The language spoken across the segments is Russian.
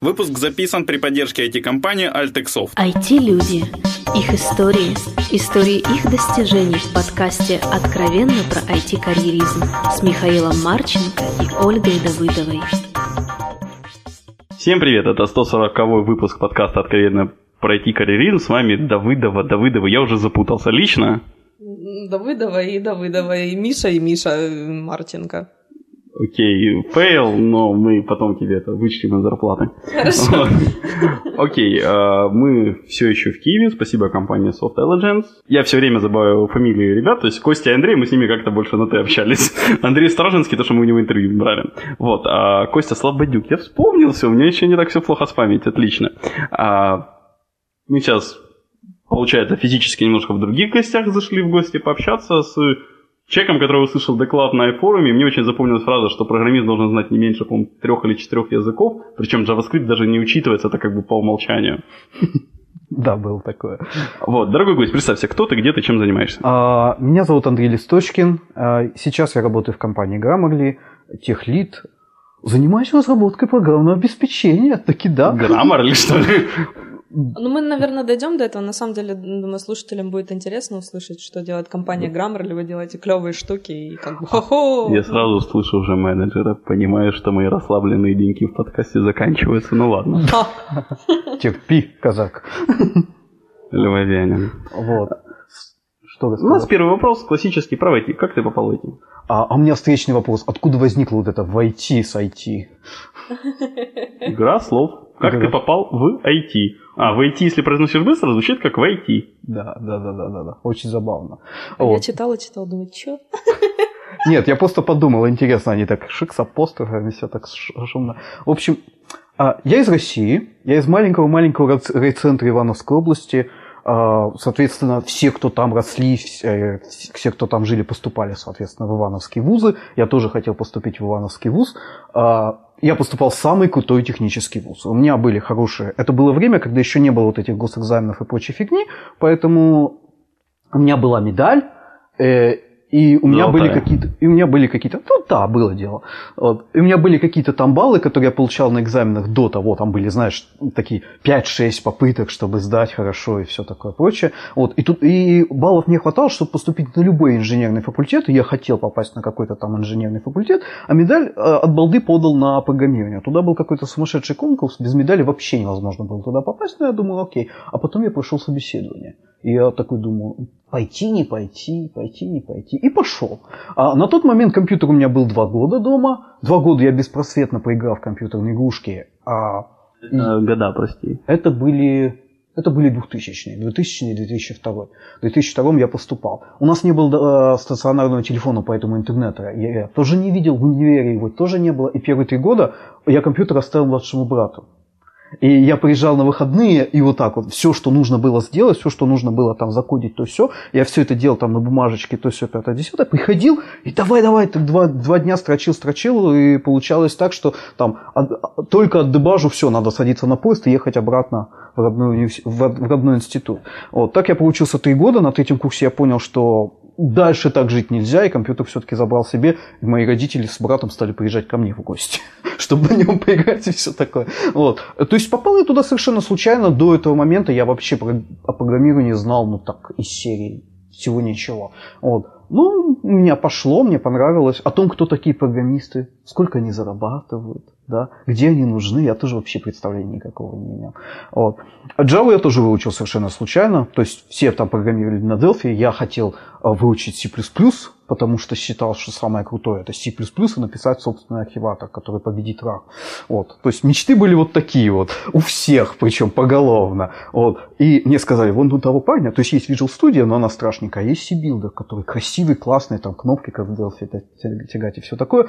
Выпуск записан при поддержке IT-компании Altexoft. IT-люди. Их истории. Истории их достижений в подкасте «Откровенно про IT-карьеризм» с Михаилом Марченко и Ольгой Давыдовой. Всем привет, это 140 выпуск подкаста «Откровенно про IT-карьеризм». С вами Давыдова, Давыдова. Я уже запутался лично. Давыдова и Давыдова, и Миша, и Миша Марченко. Окей, fail, но мы потом тебе это вычтем из зарплаты. Хорошо. Окей, а, мы все еще в Киеве, спасибо компании Soft Intelligence. Я все время забываю фамилии ребят, то есть Костя и Андрей, мы с ними как-то больше на «ты» общались. Андрей Стражинский, то, что мы у него интервью брали. Вот, а Костя Слободюк, я вспомнил все, у меня еще не так все плохо с памятью, отлично. А, мы сейчас, получается, физически немножко в других гостях зашли в гости пообщаться с человеком, который услышал доклад на форуме, мне очень запомнилась фраза, что программист должен знать не меньше, по трех или четырех языков, причем JavaScript даже не учитывается, это как бы по умолчанию. Да, был такое. Вот, дорогой гость, представься, кто ты, где ты, чем занимаешься? А, меня зовут Андрей Листочкин. А, сейчас я работаю в компании Grammarly, техлит. Занимаюсь разработкой программного обеспечения, таки да. Grammarly, что ли? Ну, мы, наверное, дойдем до этого. На самом деле, думаю, слушателям будет интересно услышать, что делает компания Grammarly. Вы делаете клевые штуки и как бы хо-хо. Я сразу слышу уже менеджера, понимаю, что мои расслабленные деньги в подкасте заканчиваются. Ну ладно. Терпи, казак. Львовянин. Вот. Что У нас первый вопрос классический про IT. Как ты попал в IT? А, а у меня встречный вопрос. Откуда возникло вот это войти с IT? Игра слов. Как ты попал в IT? А, в IT, если произносишь быстро, звучит как в IT. Да, да, да, да, да, да. Очень забавно. А вот. Я читала, читала, думаю, что? Нет, я просто подумал, интересно, они так шик с апострофами, все так шумно. В общем, а, я из России, я из маленького-маленького райцентра Ивановской области. А, соответственно, все, кто там росли, все, кто там жили, поступали, соответственно, в Ивановские вузы. Я тоже хотел поступить в Ивановский вуз я поступал в самый крутой технический вуз. У меня были хорошие... Это было время, когда еще не было вот этих госэкзаменов и прочей фигни, поэтому у меня была медаль, э, и у меня были какие-то, и у меня были какие-то, ну да, было дело. Вот. И у меня были какие-то там баллы, которые я получал на экзаменах до того, там были, знаешь, такие 5-6 попыток, чтобы сдать хорошо и все такое прочее. Вот. И тут и баллов мне хватало, чтобы поступить на любой инженерный факультет. И я хотел попасть на какой-то там инженерный факультет, а медаль э, от балды подал на программирование. Туда был какой-то сумасшедший конкурс, без медали вообще невозможно было туда попасть, но я думал, окей. А потом я прошел собеседование. И я такой думаю, пойти, не пойти, пойти, не пойти. И пошел. А на тот момент компьютер у меня был два года дома. Два года я беспросветно поиграл в компьютерные игрушки. А... Это года, прости. Это были это были 2000-е, 2000 2002 В 2002 я поступал. У нас не было э, стационарного телефона, поэтому интернета я, я тоже не видел, в универе его тоже не было. И первые три года я компьютер оставил младшему брату. И я приезжал на выходные, и вот так вот, все, что нужно было сделать, все, что нужно было там закодить, то все, я все это делал там на бумажечке, то все, пятое, десятое, приходил, и давай, давай, так два, два дня строчил, строчил, и получалось так, что там от, только от дебажу все, надо садиться на поезд и ехать обратно в родной, в, в родной институт. Вот, так я получился три года, на третьем курсе я понял, что дальше так жить нельзя, и компьютер все-таки забрал себе, и мои родители с братом стали приезжать ко мне в гости, чтобы на нем поиграть и все такое. Вот. То есть попал я туда совершенно случайно, до этого момента я вообще о программировании знал, ну так, из серии всего ничего. Вот. Ну, меня пошло, мне понравилось. О том, кто такие программисты, сколько они зарабатывают, да, где они нужны, я тоже вообще представления никакого не имел. Вот. Java я тоже выучил совершенно случайно, то есть все там программировали на Delphi, я хотел а, выучить C++, потому что считал, что самое крутое это C++ и написать собственный архиватор, который победит рак. Вот. То есть мечты были вот такие вот, у всех, причем поголовно. Вот. И мне сказали, вон у того парня, то есть есть Visual Studio, но она страшненькая, а есть C-Builder, который красивый, классный, там кнопки, как в Delphi тягать и все такое.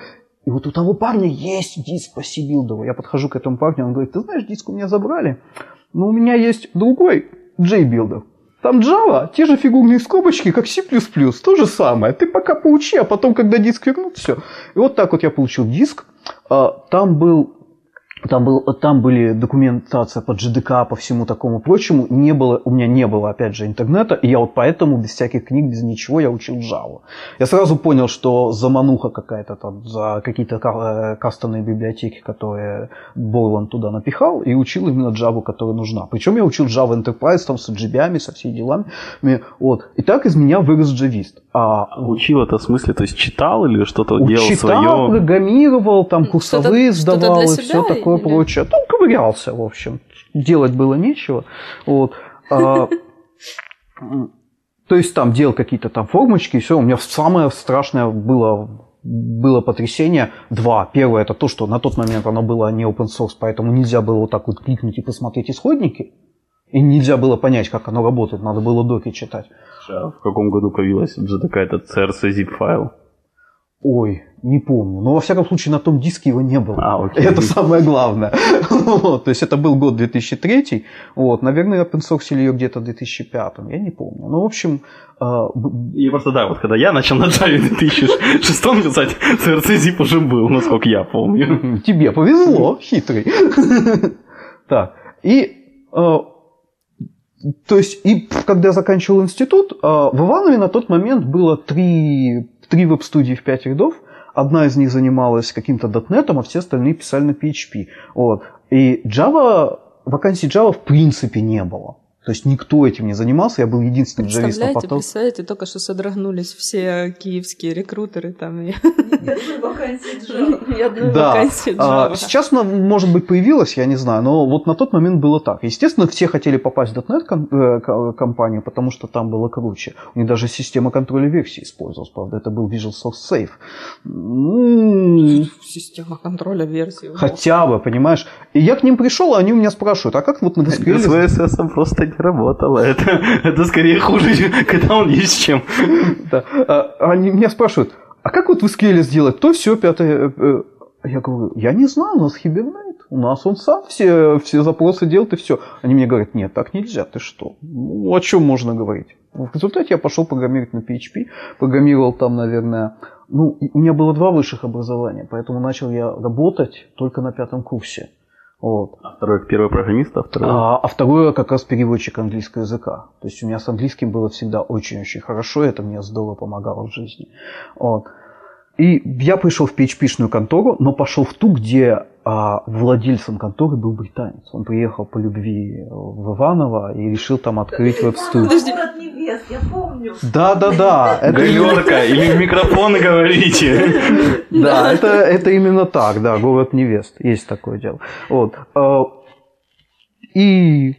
И вот у того парня есть диск по C-Builder. Я подхожу к этому парню, он говорит, ты знаешь, диск у меня забрали, но у меня есть другой J-Builder. Там Java, те же фигурные скобочки, как C++, то же самое. Ты пока поучи, а потом, когда диск вернут, все. И вот так вот я получил диск. А, там был там, был, там были документация по GDK, по всему такому прочему. Не было, у меня не было, опять же, интернета, и я вот поэтому без всяких книг, без ничего я учил Java. Я сразу понял, что замануха какая-то там, за какие-то э, кастомные библиотеки, которые Борланд туда напихал, и учил именно Java, которая нужна. Причем я учил Java Enterprise там с GBами, со всеми делами. Вот. И так из меня вырос джавист. А, учил это в смысле, то есть читал или что-то делал читал, свое? программировал, там курсовые что сдавал и все такое или... прочее. Там ковырялся, в общем. Делать было нечего. Вот. А, то есть там делал какие-то там формочки, и все. У меня самое страшное было было потрясение два. Первое это то, что на тот момент оно было не open source, поэтому нельзя было вот так вот кликнуть и посмотреть исходники. И нельзя было понять, как оно работает, надо было доки читать. А в каком году появилась GDK этот CRC zip файл? Ой, не помню. Но во всяком случае на том диске его не было. А, окей. Это самое главное. вот, то есть это был год 2003. Вот, наверное, open source ее где-то в 2005. Я не помню. Ну, в общем... Э, и просто да, вот когда я начал на Java в 2006 писать, CRC zip уже был, насколько я помню. Тебе повезло, хитрый. так, и э, то есть, и когда я заканчивал институт, а, в Иванове на тот момент было три, три веб-студии в пять рядов. Одна из них занималась каким-то дотнетом, а все остальные писали на PHP. Вот. И Java, вакансий Java в принципе не было. То есть никто этим не занимался, я был единственным джавистом. Представляете, потом... представляете, только что содрогнулись все киевские рекрутеры там. Ни одной вакансии Java. Сейчас она, может быть, появилась, я не знаю, но вот на тот момент было так. Естественно, все хотели попасть в .NET э, компанию, потому что там было круче. У них даже система контроля версий использовалась, правда, это был Visual Source Safe. Система контроля версий. Хотя бы, понимаешь. И я к ним пришел, а они у меня спрашивают, а как вот на SQL... С просто работало. Это, это скорее хуже, когда он есть чем. Да. А, они меня спрашивают, а как вот в SQL сделать то, все, пятое? Э, э?» я говорю, я не знаю, у нас Hibernate. У нас он сам все, все запросы делает и все. Они мне говорят, нет, так нельзя, ты что? Ну, о чем можно говорить? В результате я пошел программировать на PHP. Программировал там, наверное, ну, у меня было два высших образования, поэтому начал я работать только на пятом курсе. Вот. А второй первый программист, а второй? А, а второй как раз переводчик английского языка. То есть у меня с английским было всегда очень-очень хорошо, это мне здорово помогало в жизни. Вот. И я пришел в PHP-шную контору, но пошел в ту, где а, владельцем конторы был британец. Он приехал по любви в Иваново и решил там открыть веб-студию. Подожди, невест, я помню. Да, да, да. Галерка, или в микрофон говорите. Да, это, это именно так, да, город невест. Есть такое дело. Вот. А, и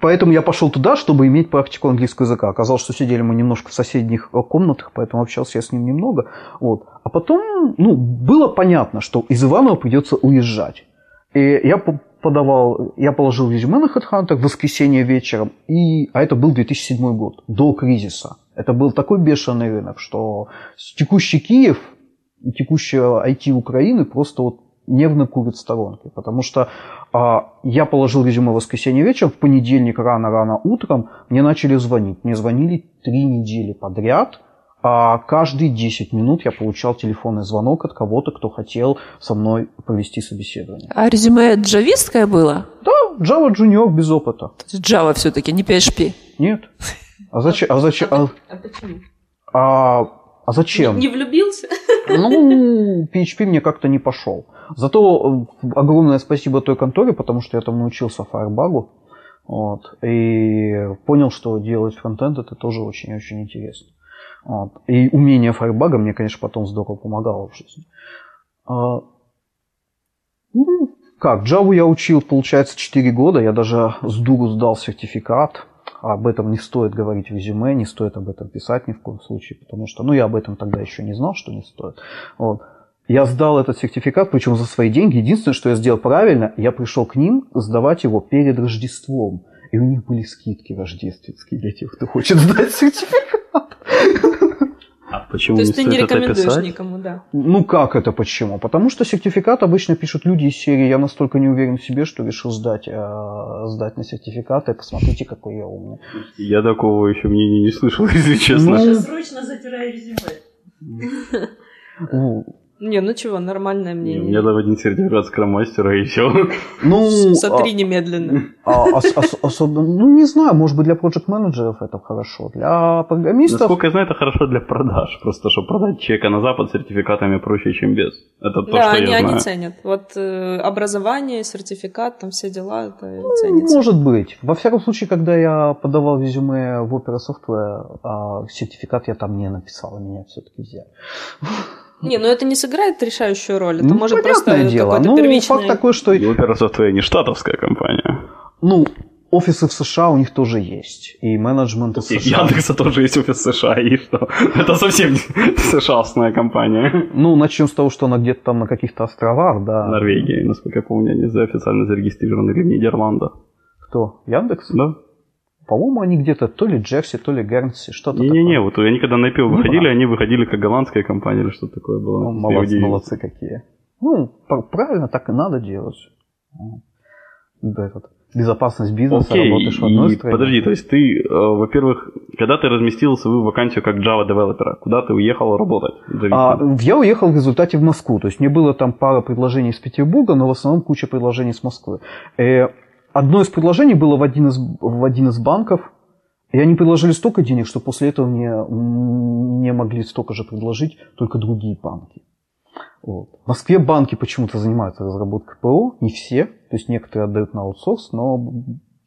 Поэтому я пошел туда, чтобы иметь практику английского языка. Оказалось, что сидели мы немножко в соседних комнатах, поэтому общался я с ним немного. Вот. А потом ну, было понятно, что из Иванова придется уезжать. И я подавал, я положил резюме на HeadHunter в воскресенье вечером, и, а это был 2007 год, до кризиса. Это был такой бешеный рынок, что текущий Киев, текущая IT Украины просто вот нервно курит сторонки, потому что я положил резюме в воскресенье вечером, в понедельник рано-рано утром мне начали звонить. Мне звонили три недели подряд, а каждые 10 минут я получал телефонный звонок от кого-то, кто хотел со мной провести собеседование. А резюме джавистское было? Да, Java Junior без опыта. Java все-таки, не PHP? Нет. А зачем? А, зачем? А, а почему? А, зачем? Не, не влюбился? Ну, PHP мне как-то не пошел. Зато э, огромное спасибо той конторе, потому что я там научился Firebug. Вот, и понял, что делать фронтенд это тоже очень-очень интересно. Вот. И умение Firebug мне, конечно, потом здорово помогало в жизни. А, ну, как, Java я учил, получается, 4 года. Я даже с дуру сдал сертификат. Об этом не стоит говорить в резюме, не стоит об этом писать ни в коем случае, потому что, ну, я об этом тогда еще не знал, что не стоит. Вот. Я сдал этот сертификат, причем за свои деньги. Единственное, что я сделал правильно, я пришел к ним сдавать его перед Рождеством. И у них были скидки рождественские для тех, кто хочет сдать сертификат. Почему То есть ты не рекомендуешь никому, да? Ну как это почему? Потому что сертификат обычно пишут люди из серии «Я настолько не уверен в себе, что решил сдать, э, сдать на сертификат, и посмотрите, какой я умный». Я такого еще мнения не слышал, если честно. Ну, срочно затирай резюме. Ну, Не, ну чего, нормальное Не, мнение. Мне дал один сертификат скроммастера и все. Ну, Сотри немедленно. а- а- ос- ос- особенно, ну не знаю, может быть для проект менеджеров это хорошо, для программистов. Насколько я знаю, это хорошо для продаж. Просто, чтобы продать чека на Запад сертификатами проще, чем без. Это то, Да, что они, я они знаю. ценят. Вот э, образование, сертификат, там все дела, это ценится. Может быть. Во всяком случае, когда я подавал резюме в Opera Software, а, сертификат я там не написал, и меня все-таки взяли. Не, ну это не сыграет решающую роль. Это Ну, может просто дело. какой-то Ну, первичный... факт такой, что Opera Software не штатовская компания. ну, офисы в США у них тоже есть. И менеджмент У США. Яндекса тоже есть офис США, и что? Это совсем не США-сная компания. Ну, начнем с того, что она где-то там на каких-то островах, да. Норвегия, насколько я помню, они за- официально зарегистрированы в Нидерландах. Кто? Яндекс? Да? По-моему, они где-то то ли Джерси, то ли Гернси, что-то Не-не-не, такое. вот они когда на IPO выходили, они выходили как голландская компания или что-то такое было. Ну, молодцы, молодцы какие. Ну, пр- правильно, так и надо делать. Да, этот, безопасность бизнеса, Окей, работаешь в одной и стране. подожди, то есть ты, э, во-первых, когда ты разместил свою вакансию как Java девелопера, куда ты уехал работать? А, я уехал в результате в Москву. То есть мне было там пара предложений из Петербурга, но в основном куча предложений с Москвы. Э, одно из предложений было в один из, в один из банков. И они предложили столько денег, что после этого мне не могли столько же предложить только другие банки. Вот. В Москве банки почему-то занимаются разработкой ПО, не все, то есть некоторые отдают на аутсорс, но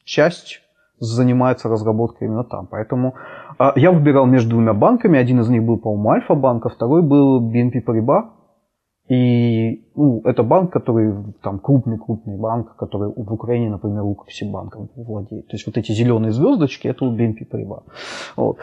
часть занимается разработкой именно там. Поэтому а, я выбирал между двумя банками, один из них был, по-моему, Альфа-банк, а второй был BNP Paribas. И ну, это банк, который там крупный-крупный банк, который в Украине, например, рукописи банком владеет. То есть вот эти зеленые звездочки, это вот BNP Paribas. Вот.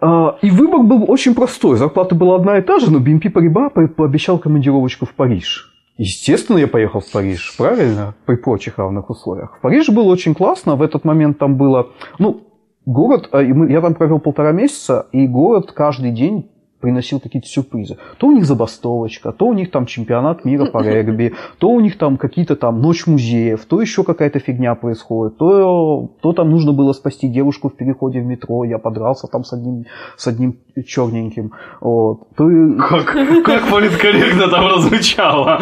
А, И выбор был очень простой. Зарплата была одна и та же, но BNP Paribas по- пообещал командировочку в Париж. Естественно, я поехал в Париж, правильно? При прочих равных условиях. В Париже было очень классно. В этот момент там было... Ну, город... мы- Я там провел полтора месяца, и город каждый день приносил какие-то сюрпризы. То у них забастовочка, то у них там чемпионат мира по регби, то у них там какие-то там ночь музеев, то еще какая-то фигня происходит, то, то там нужно было спасти девушку в переходе в метро, я подрался там с одним, с одним черненьким. Вот. То Как, как политкорректно там прозвучало.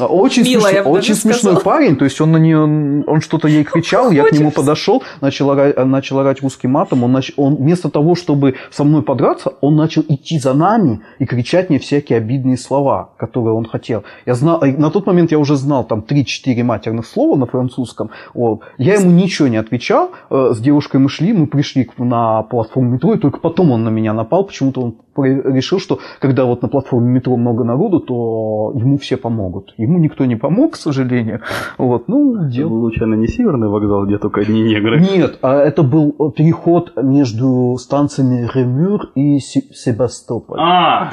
Очень, Мило, смеш- очень смешной сказала. парень, то есть он на нее, он что-то ей кричал, я к нему подошел, начал, ора- начал орать русским матом, он, нач- он вместо того, чтобы со мной подраться, он начал идти за нами и кричать мне всякие обидные слова, которые он хотел. Я знал, и на тот момент я уже знал там 3-4 матерных слова на французском, вот. я ему ничего не отвечал, Э, с девушкой мы шли, мы пришли на платформу метро, и только потом он на меня напал, почему-то он решил, что когда вот на платформе метро много народу, то ему все помогут. Ему никто не помог, к сожалению. Вот, ну, Это дело. был, случайно не северный вокзал, где только одни негры? Нет, а это был э, переход между станциями Ремюр и Се- Себастополь. А,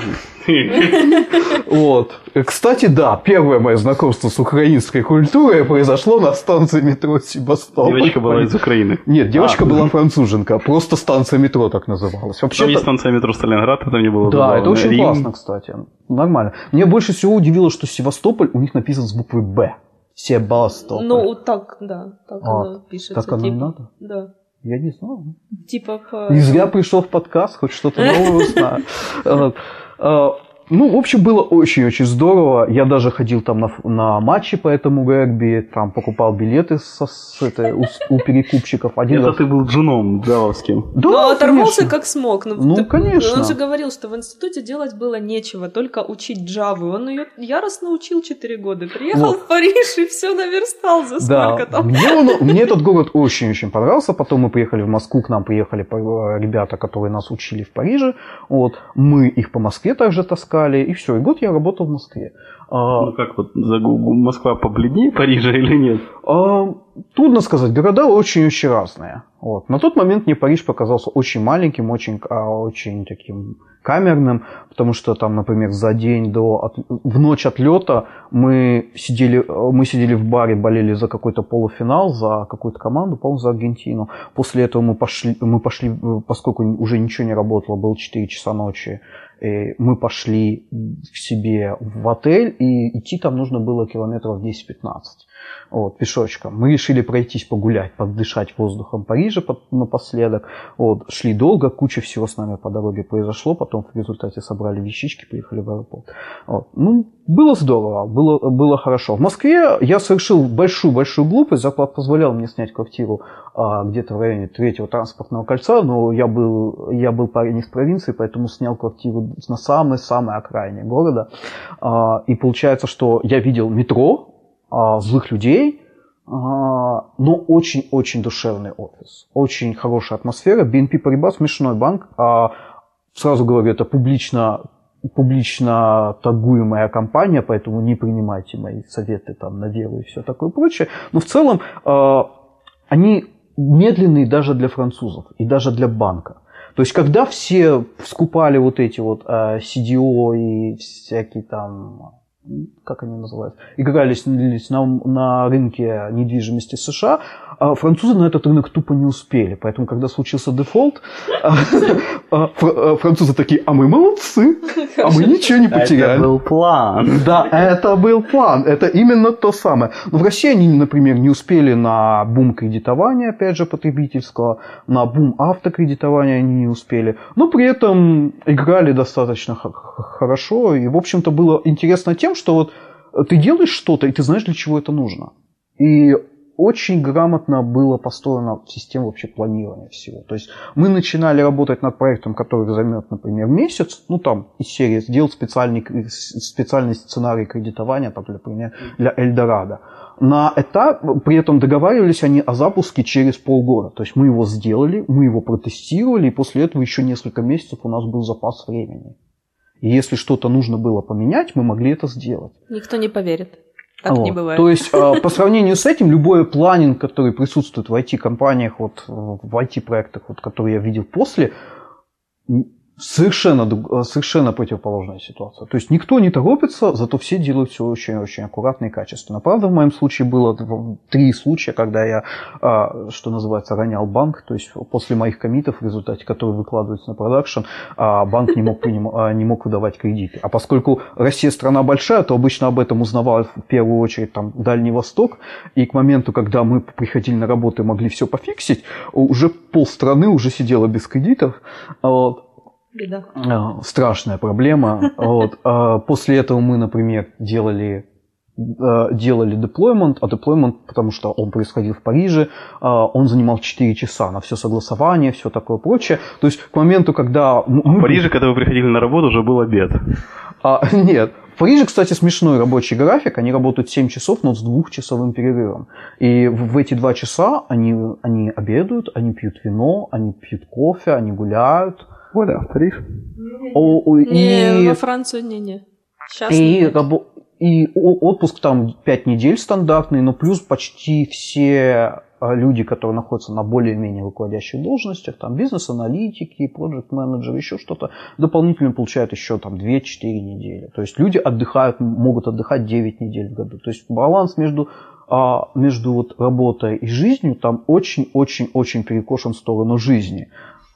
Вот. Кстати, да, первое мое знакомство с украинской культурой произошло на станции метро Себастополь. девочка была из Украины. Нет, девочка А. была француженка, просто станция метро так называлась. Вообще есть станция метро Сталинград, это мне было Да, забавно. это очень Рим. классно, кстати. Нормально. Мне больше всего удивило, что Севастополь у них написан с буквы Б. Себастополь. Ну, вот так, да, так А, оно пишется. так оно и типа. надо? Да. Я не знал. Типа по... Не зря пришел в подкаст, хоть что-то новое узнаю. А, Ну, в общем, было очень-очень здорово. Я даже ходил там на, на матчи по этому регби, там покупал билеты со, с этой, у, у перекупщиков. Один Это раз- ты был джуном джавовским. Да, ну, оторвался конечно. как смог. Ну, Ну, так- конечно. Он же говорил, что в институте делать было нечего, только учить джаву. Он ее яростно учил 4 года. Приехал Вот. в Париж и все наверстал за Да, сколько там. мне, он- мне этот город очень-очень понравился. Потом мы приехали в Москву, к нам приехали э, ребята, которые нас учили в Париже. Вот. Мы их по Москве также таскали. И все, и год я работал в Москве. А, Ну как вот, за Москва побледнее Парижа или нет? а, трудно сказать, города очень-очень разные. Вот. На тот момент мне Париж показался очень маленьким, очень, а, очень таким камерным, потому что там, например, за день до, от- в ночь отлета мы сидели, э, мы сидели в баре, болели за какой-то полуфинал, за какую-то команду, по-моему, за Аргентину. После этого мы пошли, мы пошли, э, поскольку уже ничего не работало, было 4 часа ночи, мы пошли к себе в отель, и идти там нужно было километров 10-15 вот, пешочком. Мы решили пройтись погулять, поддышать воздухом Парижа под, напоследок. Вот, шли долго, куча всего с нами по дороге произошло, потом в результате собрали вещички, приехали в аэропорт. Вот. Ну, было здорово, было, было хорошо. В Москве я совершил большую-большую глупость, зарплат позволял мне снять квартиру а, где-то в районе третьего транспортного кольца, но я был, я был парень из провинции, поэтому снял квартиру на самой-самой окраине города. А, и получается, что я видел метро, а, злых людей, а, но очень-очень душевный офис. Очень хорошая атмосфера. BNP Paribas смешной банк. Сразу говорю, это публично публично торгуемая компания, поэтому не принимайте мои советы там на веру и все такое прочее. Но в целом они медленные даже для французов и даже для банка. То есть, когда все скупали вот эти вот CDO и всякие там как они называются, игрались на, на рынке недвижимости США, а французы на этот рынок тупо не успели. Поэтому, когда случился дефолт, а, а, французы такие, а мы молодцы, а мы ничего не потеряли. Это был план. Да, это был план. Это именно то самое. Но в России они, например, не успели на бум кредитования, опять же, потребительского, на бум автокредитования они не успели. Но при этом играли достаточно хорошо. И, в общем-то, было интересно тем, что вот ты делаешь что-то, и ты знаешь, для чего это нужно. И очень грамотно было построена система вообще планирования всего. То есть мы начинали работать над проектом, который займет, например, месяц, ну там из серии сделать специальный, специальный сценарий кредитования, там, например, для Эльдорадо. На этап, при этом договаривались они о запуске через полгода. То есть мы его сделали, мы его протестировали, и после этого еще несколько месяцев у нас был запас времени. И если что-то нужно было поменять, мы могли это сделать. Никто не поверит. Так вот. не бывает. То есть, а, по сравнению с этим, любой планинг, который присутствует в IT-компаниях, вот, в IT-проектах, вот, которые я видел после, совершенно, совершенно противоположная ситуация. То есть никто не торопится, зато все делают все очень-очень аккуратно и качественно. Правда, в моем случае было три случая, когда я, а, что называется, ронял банк. То есть после моих комитов, в результате которых выкладываются на продакшн, а, банк не мог, а, не мог выдавать кредиты. А поскольку Россия страна большая, то обычно об этом узнавал в первую очередь там, Дальний Восток. И к моменту, когда мы приходили на работу и могли все пофиксить, уже полстраны уже сидела без кредитов. Вот. Беда. А, страшная проблема. Вот. А после этого мы, например, делали а, делали деплоймент, а деплоймент, потому что он происходил в Париже, он занимал 4 часа на все согласование, все такое прочее. То есть к моменту, когда... Мы... В Париже, когда вы приходили на работу, уже был обед. А, нет. В Париже, кстати, смешной рабочий график. Они работают 7 часов, но с двухчасовым перерывом. И в эти два часа они, они обедают, они пьют вино, они пьют кофе, они гуляют. Оля, в Париж? О, о, Не, и, во Францию не-не. И, рабо- и о- отпуск там 5 недель стандартный, но плюс почти все а, люди, которые находятся на более-менее руководящих должностях, там бизнес-аналитики, проект-менеджеры, еще что-то, дополнительно получают еще там 2-4 недели. То есть люди отдыхают, могут отдыхать 9 недель в году. То есть баланс между а, между вот работой и жизнью там очень-очень-очень перекошен в сторону жизни.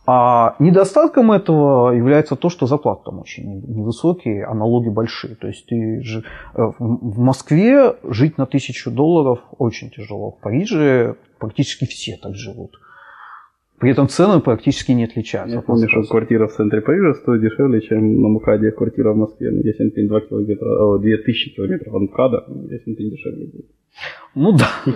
А недостатком этого является то, что зарплаты там очень невысокие, а налоги большие. То есть ты же э, в Москве жить на тысячу долларов очень тяжело. В Париже практически все так живут. При этом цены практически не отличаются. Я помню, что квартира в центре Парижа стоит дешевле, чем на МКАДе квартира в Москве. Ну, ясен пень 2 километра, о, 2000 километров от МКАДа, ну, ясен пень дешевле будет. Ну да,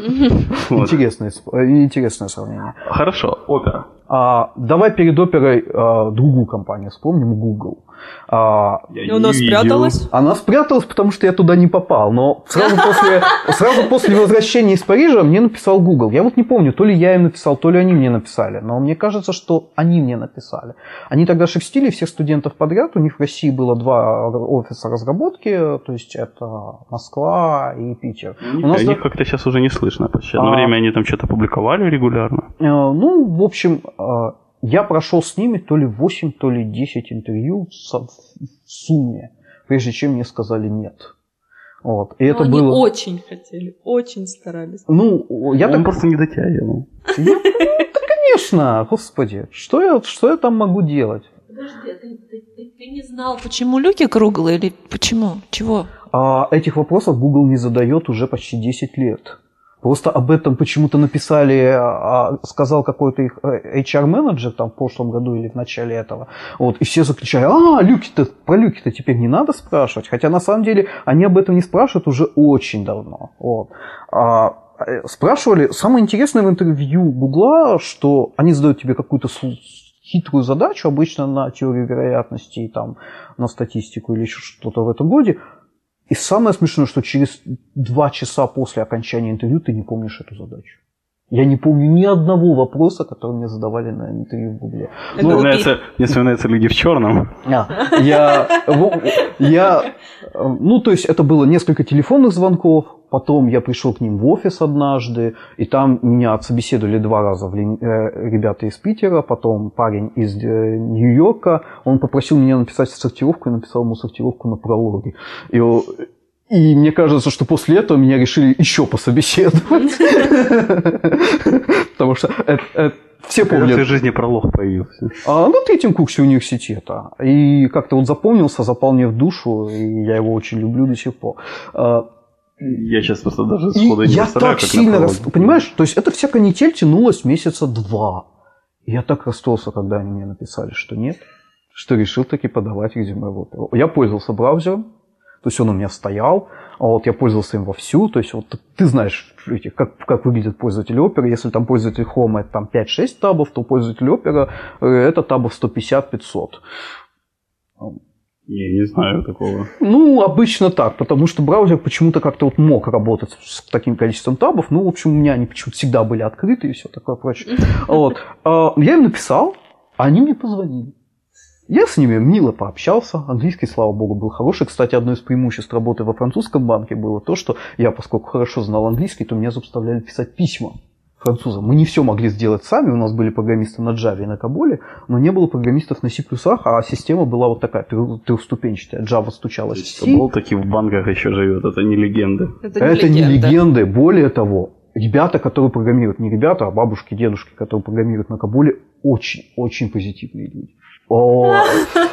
интересное, сп- интересное сравнение. Хорошо, опера. А, давай перед оперой а, другую компанию вспомним, Google. А, Я И она спряталась? Она спряталась, потому что я туда не попал. Но сразу после, сразу после возвращения из Парижа мне написал Google. Я вот не помню, то ли я им написал, то ли они мне написали. Но мне кажется, что они мне написали. Они тогда шерстили всех студентов подряд. У них в России было два офиса разработки. То есть это Москва и Питер. У У нас них, да- как-то сейчас уже не слышно почти. Одно А. время они там что-то публиковали регулярно. Э, Ну, в общем, э, я прошел с ними то ли 8, то ли 10 интервью в сумме, прежде чем мне сказали нет. Вот. И Но это они было... очень хотели, очень старались. Ну, я Он так... просто не дотягивал. Я- ну, да, конечно, господи, что я, что я там могу делать? Подожди, а ты, ты- ты Ты не знал, почему люки круглые или почему? Чего? А этих вопросов Google не задает уже почти 10 лет. Просто об этом почему-то написали, а, сказал какой-то их э, HR-менеджер там в прошлом году или в начале этого. Вот, и все закричали, а, люки-то, про люки-то теперь не надо спрашивать. Хотя на самом деле они об этом не спрашивают уже очень давно. Вот. А, э, спрашивали, самое интересное в интервью Гугла, что они задают тебе какую-то хитрую задачу, обычно на теорию вероятности, там, на статистику или еще что-то в этом роде, и самое смешное, что через два часа после окончания интервью ты не помнишь эту задачу. Я не помню ни одного вопроса, который мне задавали на интервью в Гугле. Ну, мне, вспоминаются, мне вспоминаются люди в черном. А, я, я, ну, то есть это было несколько телефонных звонков, потом я пришел к ним в офис однажды, и там меня отсобеседовали два раза в, э, ребята из Питера, потом парень из э, Нью-Йорка, он попросил меня написать сортировку, я написал ему сортировку на прологе. И, и мне кажется, что после этого меня решили еще пособеседовать. Потому что все помнят. В жизни пролог появился? А, на третьем курсе университета. И как-то вот запомнился, запал мне в душу, и я его очень люблю до сих пор. А, я сейчас просто даже сходу не Я так сильно... Рас... Понимаешь, то есть эта вся канитель тянулась месяца два. И я так расстроился, когда они мне написали, что нет, что решил таки подавать резюме в оперу. Я пользовался браузером, то есть он у меня стоял, а вот я пользовался им вовсю, то есть вот ты знаешь, как, как выглядит пользователь Opera, если там пользователь Chrome это там 5-6 табов, то пользователь Opera э, это табов 150-500. Я не знаю такого. Ну, обычно так, потому что браузер почему-то как-то вот мог работать с таким количеством табов. Ну, в общем, у меня они почему-то всегда были открыты и все такое прочее. Вот. А, я им написал, а они мне позвонили. Я с ними мило пообщался, английский, слава богу, был хороший. Кстати, одно из преимуществ работы во французском банке было то, что я, поскольку хорошо знал английский, то меня заставляли писать письма французам. Мы не все могли сделать сами, у нас были программисты на Java и на Каболе, но не было программистов на C++, а система была вот такая, трехступенчатая. Java стучалась в C. Был таки в банках еще живет, это не легенды. Это не, это легенда. не легенды, более того, ребята, которые программируют, не ребята, а бабушки, дедушки, которые программируют на Кабуле, очень-очень позитивные люди. О,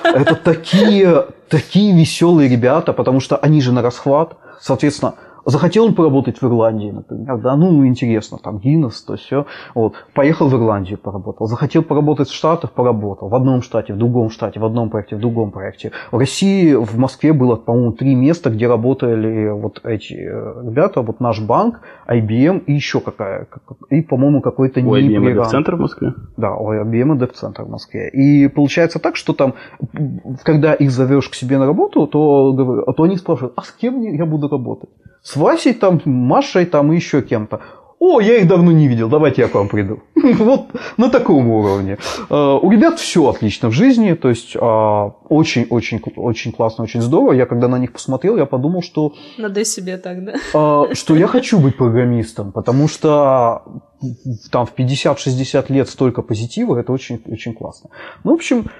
это такие, такие веселые ребята, потому что они же на расхват. Соответственно, Захотел он поработать в Ирландии, например, да, ну, интересно, там, Гиннес, то все. Вот. Поехал в Ирландию, поработал. Захотел поработать в Штатах, поработал. В одном штате, в другом штате, в одном проекте, в другом проекте. В России, в Москве было, по-моему, три места, где работали вот эти э, ребята, вот наш банк, IBM и еще какая, и, по-моему, какой-то не IBM и центр в Москве? Да, у IBM и центр в Москве. И получается так, что там, когда их зовешь к себе на работу, то, то они спрашивают, а с кем я буду работать? С Васей там, Машей там и еще кем-то. О, я их давно не видел, давайте я к вам приду. Вот на таком уровне. Э, у ребят все отлично в жизни, то есть очень-очень а, классно, очень здорово. Я когда на них посмотрел, я подумал, что... Надо себе так, да? А, что я хочу быть программистом, потому что там в 50-60 лет столько позитива, это очень-очень классно. Ну, в общем,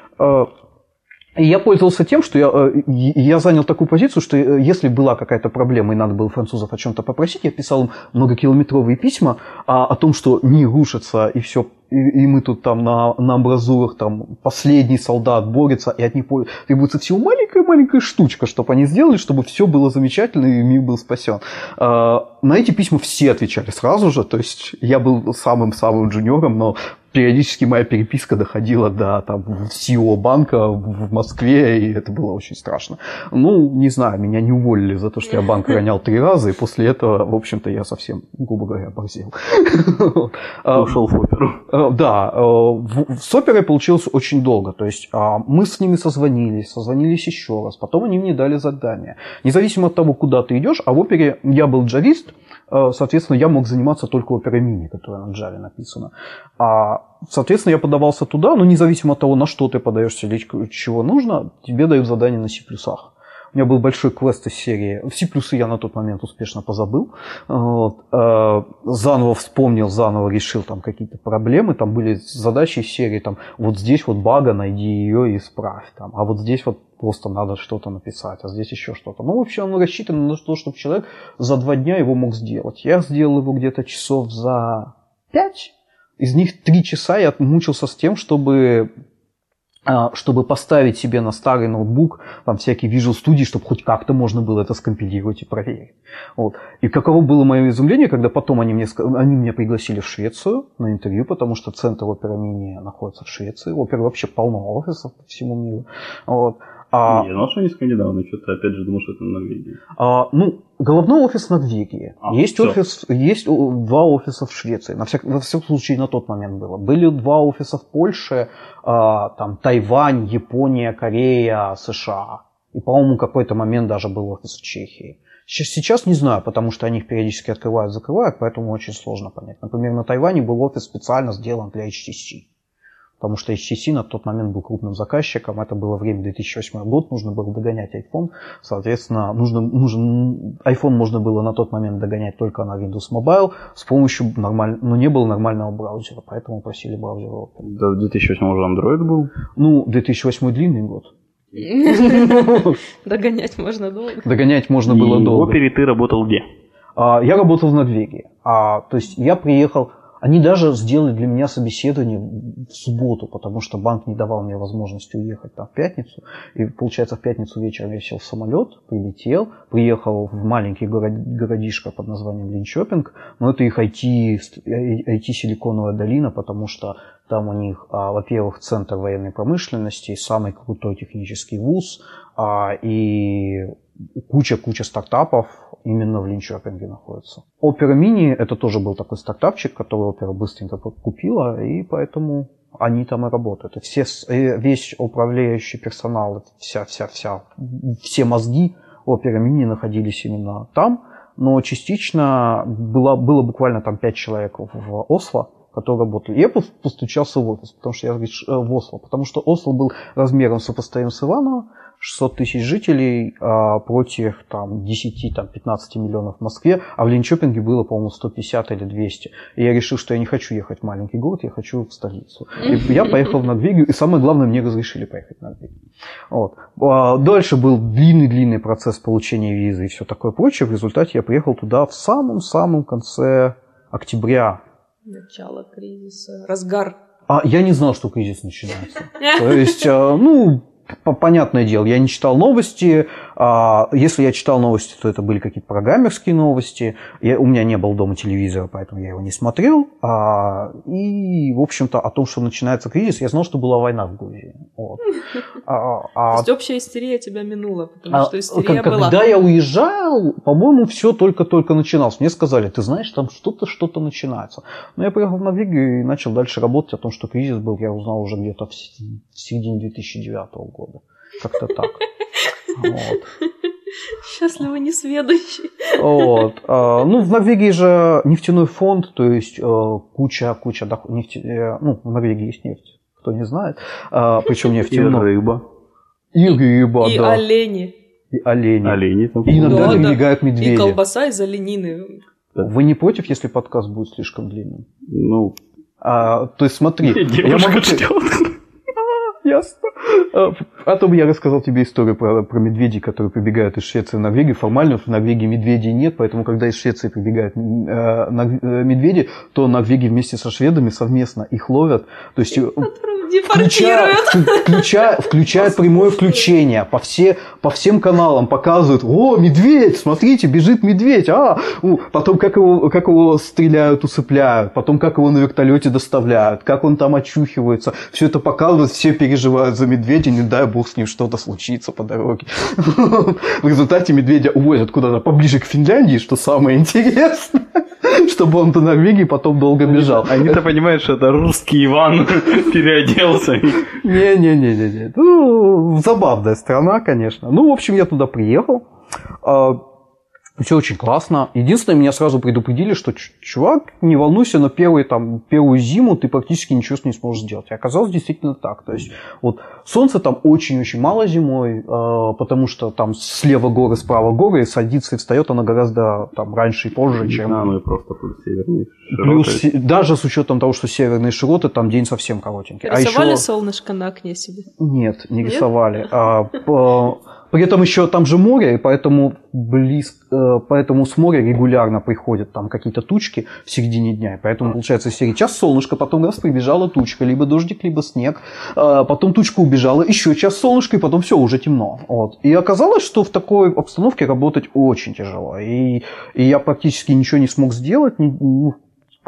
я пользовался тем, что я, э, я занял такую позицию, что э, если была какая-то проблема и надо было французов о чем-то попросить, я писал им многокилометровые письма о, о том, что не рушится и все и, и мы тут там на, на амбразурах, там, последний солдат борется, и от них требуется всего маленькая-маленькая штучка, чтобы они сделали, чтобы все было замечательно, и мир был спасен. А, на эти письма все отвечали сразу же, то есть я был самым-самым джуниором, но периодически моя переписка доходила до там, CEO банка в Москве, и это было очень страшно. Ну, не знаю, меня не уволили за то, что я банк ронял три раза, и после этого, в общем-то, я совсем, грубо говоря, оборзел. Ушел в оперу. Э, да, э, с оперой получилось очень долго. То есть а, мы с ними созвонились, созвонились еще раз. Потом они мне дали задание. Независимо от того, куда ты идешь, а в опере я был джавист, соответственно, я мог заниматься только оперой мини, которая на Java написана. А, соответственно, я подавался туда, но независимо от того, на что ты подаешься или чего нужно, тебе дают задание на C++. У меня был большой квест из серии. Все плюсы я на тот момент успешно позабыл. Вот. Э, заново вспомнил, заново решил там какие-то проблемы. Там были задачи из серии, там, вот здесь вот бага, найди ее и исправь. Там, а вот здесь вот просто надо что-то написать, а здесь еще что-то. Ну, вообще он рассчитан на то, чтобы человек за два дня его мог сделать. Я сделал его где-то часов за пять. Из них три часа я мучился с тем, чтобы а, чтобы поставить себе на старый ноутбук там всякие Visual Studio, чтобы хоть как-то можно было это скомпилировать и проверить. Вот. И каково было мое изумление, когда потом они, мне, они меня пригласили в Швецию на интервью, потому что центр опера Мини находится в Швеции. Оперы вообще полно офисов по всему миру. Вот. А, Я знал, что они скандинавы, что-то опять же думал, что это Норвегия. а, ну, головной офис Норвегии. А, есть всё. офис, есть два офиса в Швеции. На всяк, во всяком случае, на тот момент было. Были два офиса в Польше, а, там Тайвань, Япония, Корея, США. И, по-моему, какой-то момент даже был офис в Чехии. Сейчас, сейчас не знаю, потому что они их периодически открывают, закрывают, поэтому очень сложно понять. Например, на Тайване был офис специально сделан для HTC. Потому что HTC на тот момент был крупным заказчиком, это было время 2008 год, нужно было догонять iPhone, соответственно, нужно, нужен, iPhone можно было на тот момент догонять только на Windows Mobile с помощью нормального, но не было нормального браузера, поэтому просили браузер Opera. Да, в 2008 уже Android был. Ну, 2008 длинный год. Догонять можно долго. Догонять можно было И долго. в опере ты работал где? А, Я работал в Норвегии. А, то есть я приехал, они даже сделали для меня собеседование в субботу, потому что банк не давал мне возможности уехать там в пятницу. И получается в пятницу вечером я сел в самолет, прилетел, приехал в маленький город, городишко под названием Линчопинг, но это их IT, ст- IT-силиконовая долина, потому что там у них, а, во-первых, центр военной промышленности, самый крутой технический вуз, а, и куча-куча стартапов именно в Линчопинге находится. Опера Мини это тоже был такой стартапчик, который опера быстренько купила, и поэтому они там и работают. И все, весь управляющий персонал, вся, вся, вся, все мозги опера Мини находились именно там, но частично было, было буквально там пять человек в, Осло, которые работали. Я пос- постучался в офис, потому что я говорю, «Ш- э, в Осло, потому что Осло был размером сопоставим с Иваново, 600 тысяч жителей а, против там, 10-15 миллионов в Москве, а в Линчопинге было, по-моему, 150 или 200. И я решил, что я не хочу ехать в маленький город, я хочу в столицу. И я поехал в Норвегию, и самое главное, мне разрешили поехать в Норвегию. Вот. А, Дальше был длинный-длинный процесс получения визы и все такое прочее. В результате я приехал туда в самом-самом конце октября. Начало кризиса. Разгар. А я не знал, что кризис начинается. То есть, э, ну, понятное дело, я не читал новости. А Если я читал новости, то это были какие-то программерские новости. Я, у меня не было дома телевизора, поэтому я его не смотрел. А, И, в общем-то, о том, что начинается кризис, я знал, что была война в Грузии. Вот. А- То а- есть общая истерия тебя минула, потому что истерия как- была. Когда я уезжал, по-моему, все только-только начиналось. Мне сказали, ты знаешь, там что-то, что-то начинается. Но я приехал в Норвегию и начал дальше работать о том, что кризис был, я узнал уже где-то в середине 2009 года. Как-то так. Вот. Счастливо несведущий. Вот. А, Ну, в Норвегии же нефтяной фонд, то есть э, куча, куча доход- нефти... э, Ну, в Норвегии есть нефть, кто не знает. А, Причем И нефтяной. рыба. И рыба, И да. олени. И олени. Олени там. И иногда Да, да. перебегают И медведи. колбаса из оленины. Вы не против, если подкаст будет слишком длинным? Ну, А, то есть смотри, я могу... Ясно. А, А то бы я рассказал тебе историю про, про медведей, которые прибегают из Швеции в Норвегию. Формально в Норвегии медведей нет, поэтому когда из Швеции прибегают э, э, медведи, то Норвегия вместе со шведами совместно их ловят. То есть включая, Депортируют. включая, включая прямое включение по, все, по всем каналам показывают, о, медведь, смотрите, бежит медведь, а, потом как его, как его стреляют, усыпляют, потом как его на вертолете доставляют, как он там очухивается, все это показывают, все переживают за медведя, не дай бог с ним что-то случится по дороге. В результате медведя увозят куда-то поближе к Финляндии, что самое интересное, чтобы он до Норвегии потом долго бежал. Они-то понимают, что это русский Иван переоделся. Не-не-не-не. Ну, забавная страна, конечно. Ну, в общем, я туда приехал. Все очень классно. Единственное, меня сразу предупредили, что «Ч- чувак, не волнуйся, на первый, там, первую зиму ты практически ничего не сможешь сделать. И оказалось действительно так. То есть, вот солнца там очень-очень мало зимой, э, потому что там слева горы, справа горы, и садится и встает она гораздо там раньше и позже, чем Да, ну и просто плюс северный Плюс, широты. се- даже с учетом того, что северные широты, там день совсем коротенький. А Рисовали еще- солнышко на окне себе. Нет, не Нет? рисовали. А, по- при этом еще там же море, и поэтому, близ, э, поэтому с моря регулярно приходят там какие-то тучки в середине дня. И поэтому получается серия час солнышко, потом раз прибежала тучка, либо дождик, либо снег. Э, потом тучка убежала, еще час солнышко, и потом все, уже темно. Вот. И оказалось, что в такой обстановке работать очень тяжело. И, и я практически ничего не смог сделать, ну,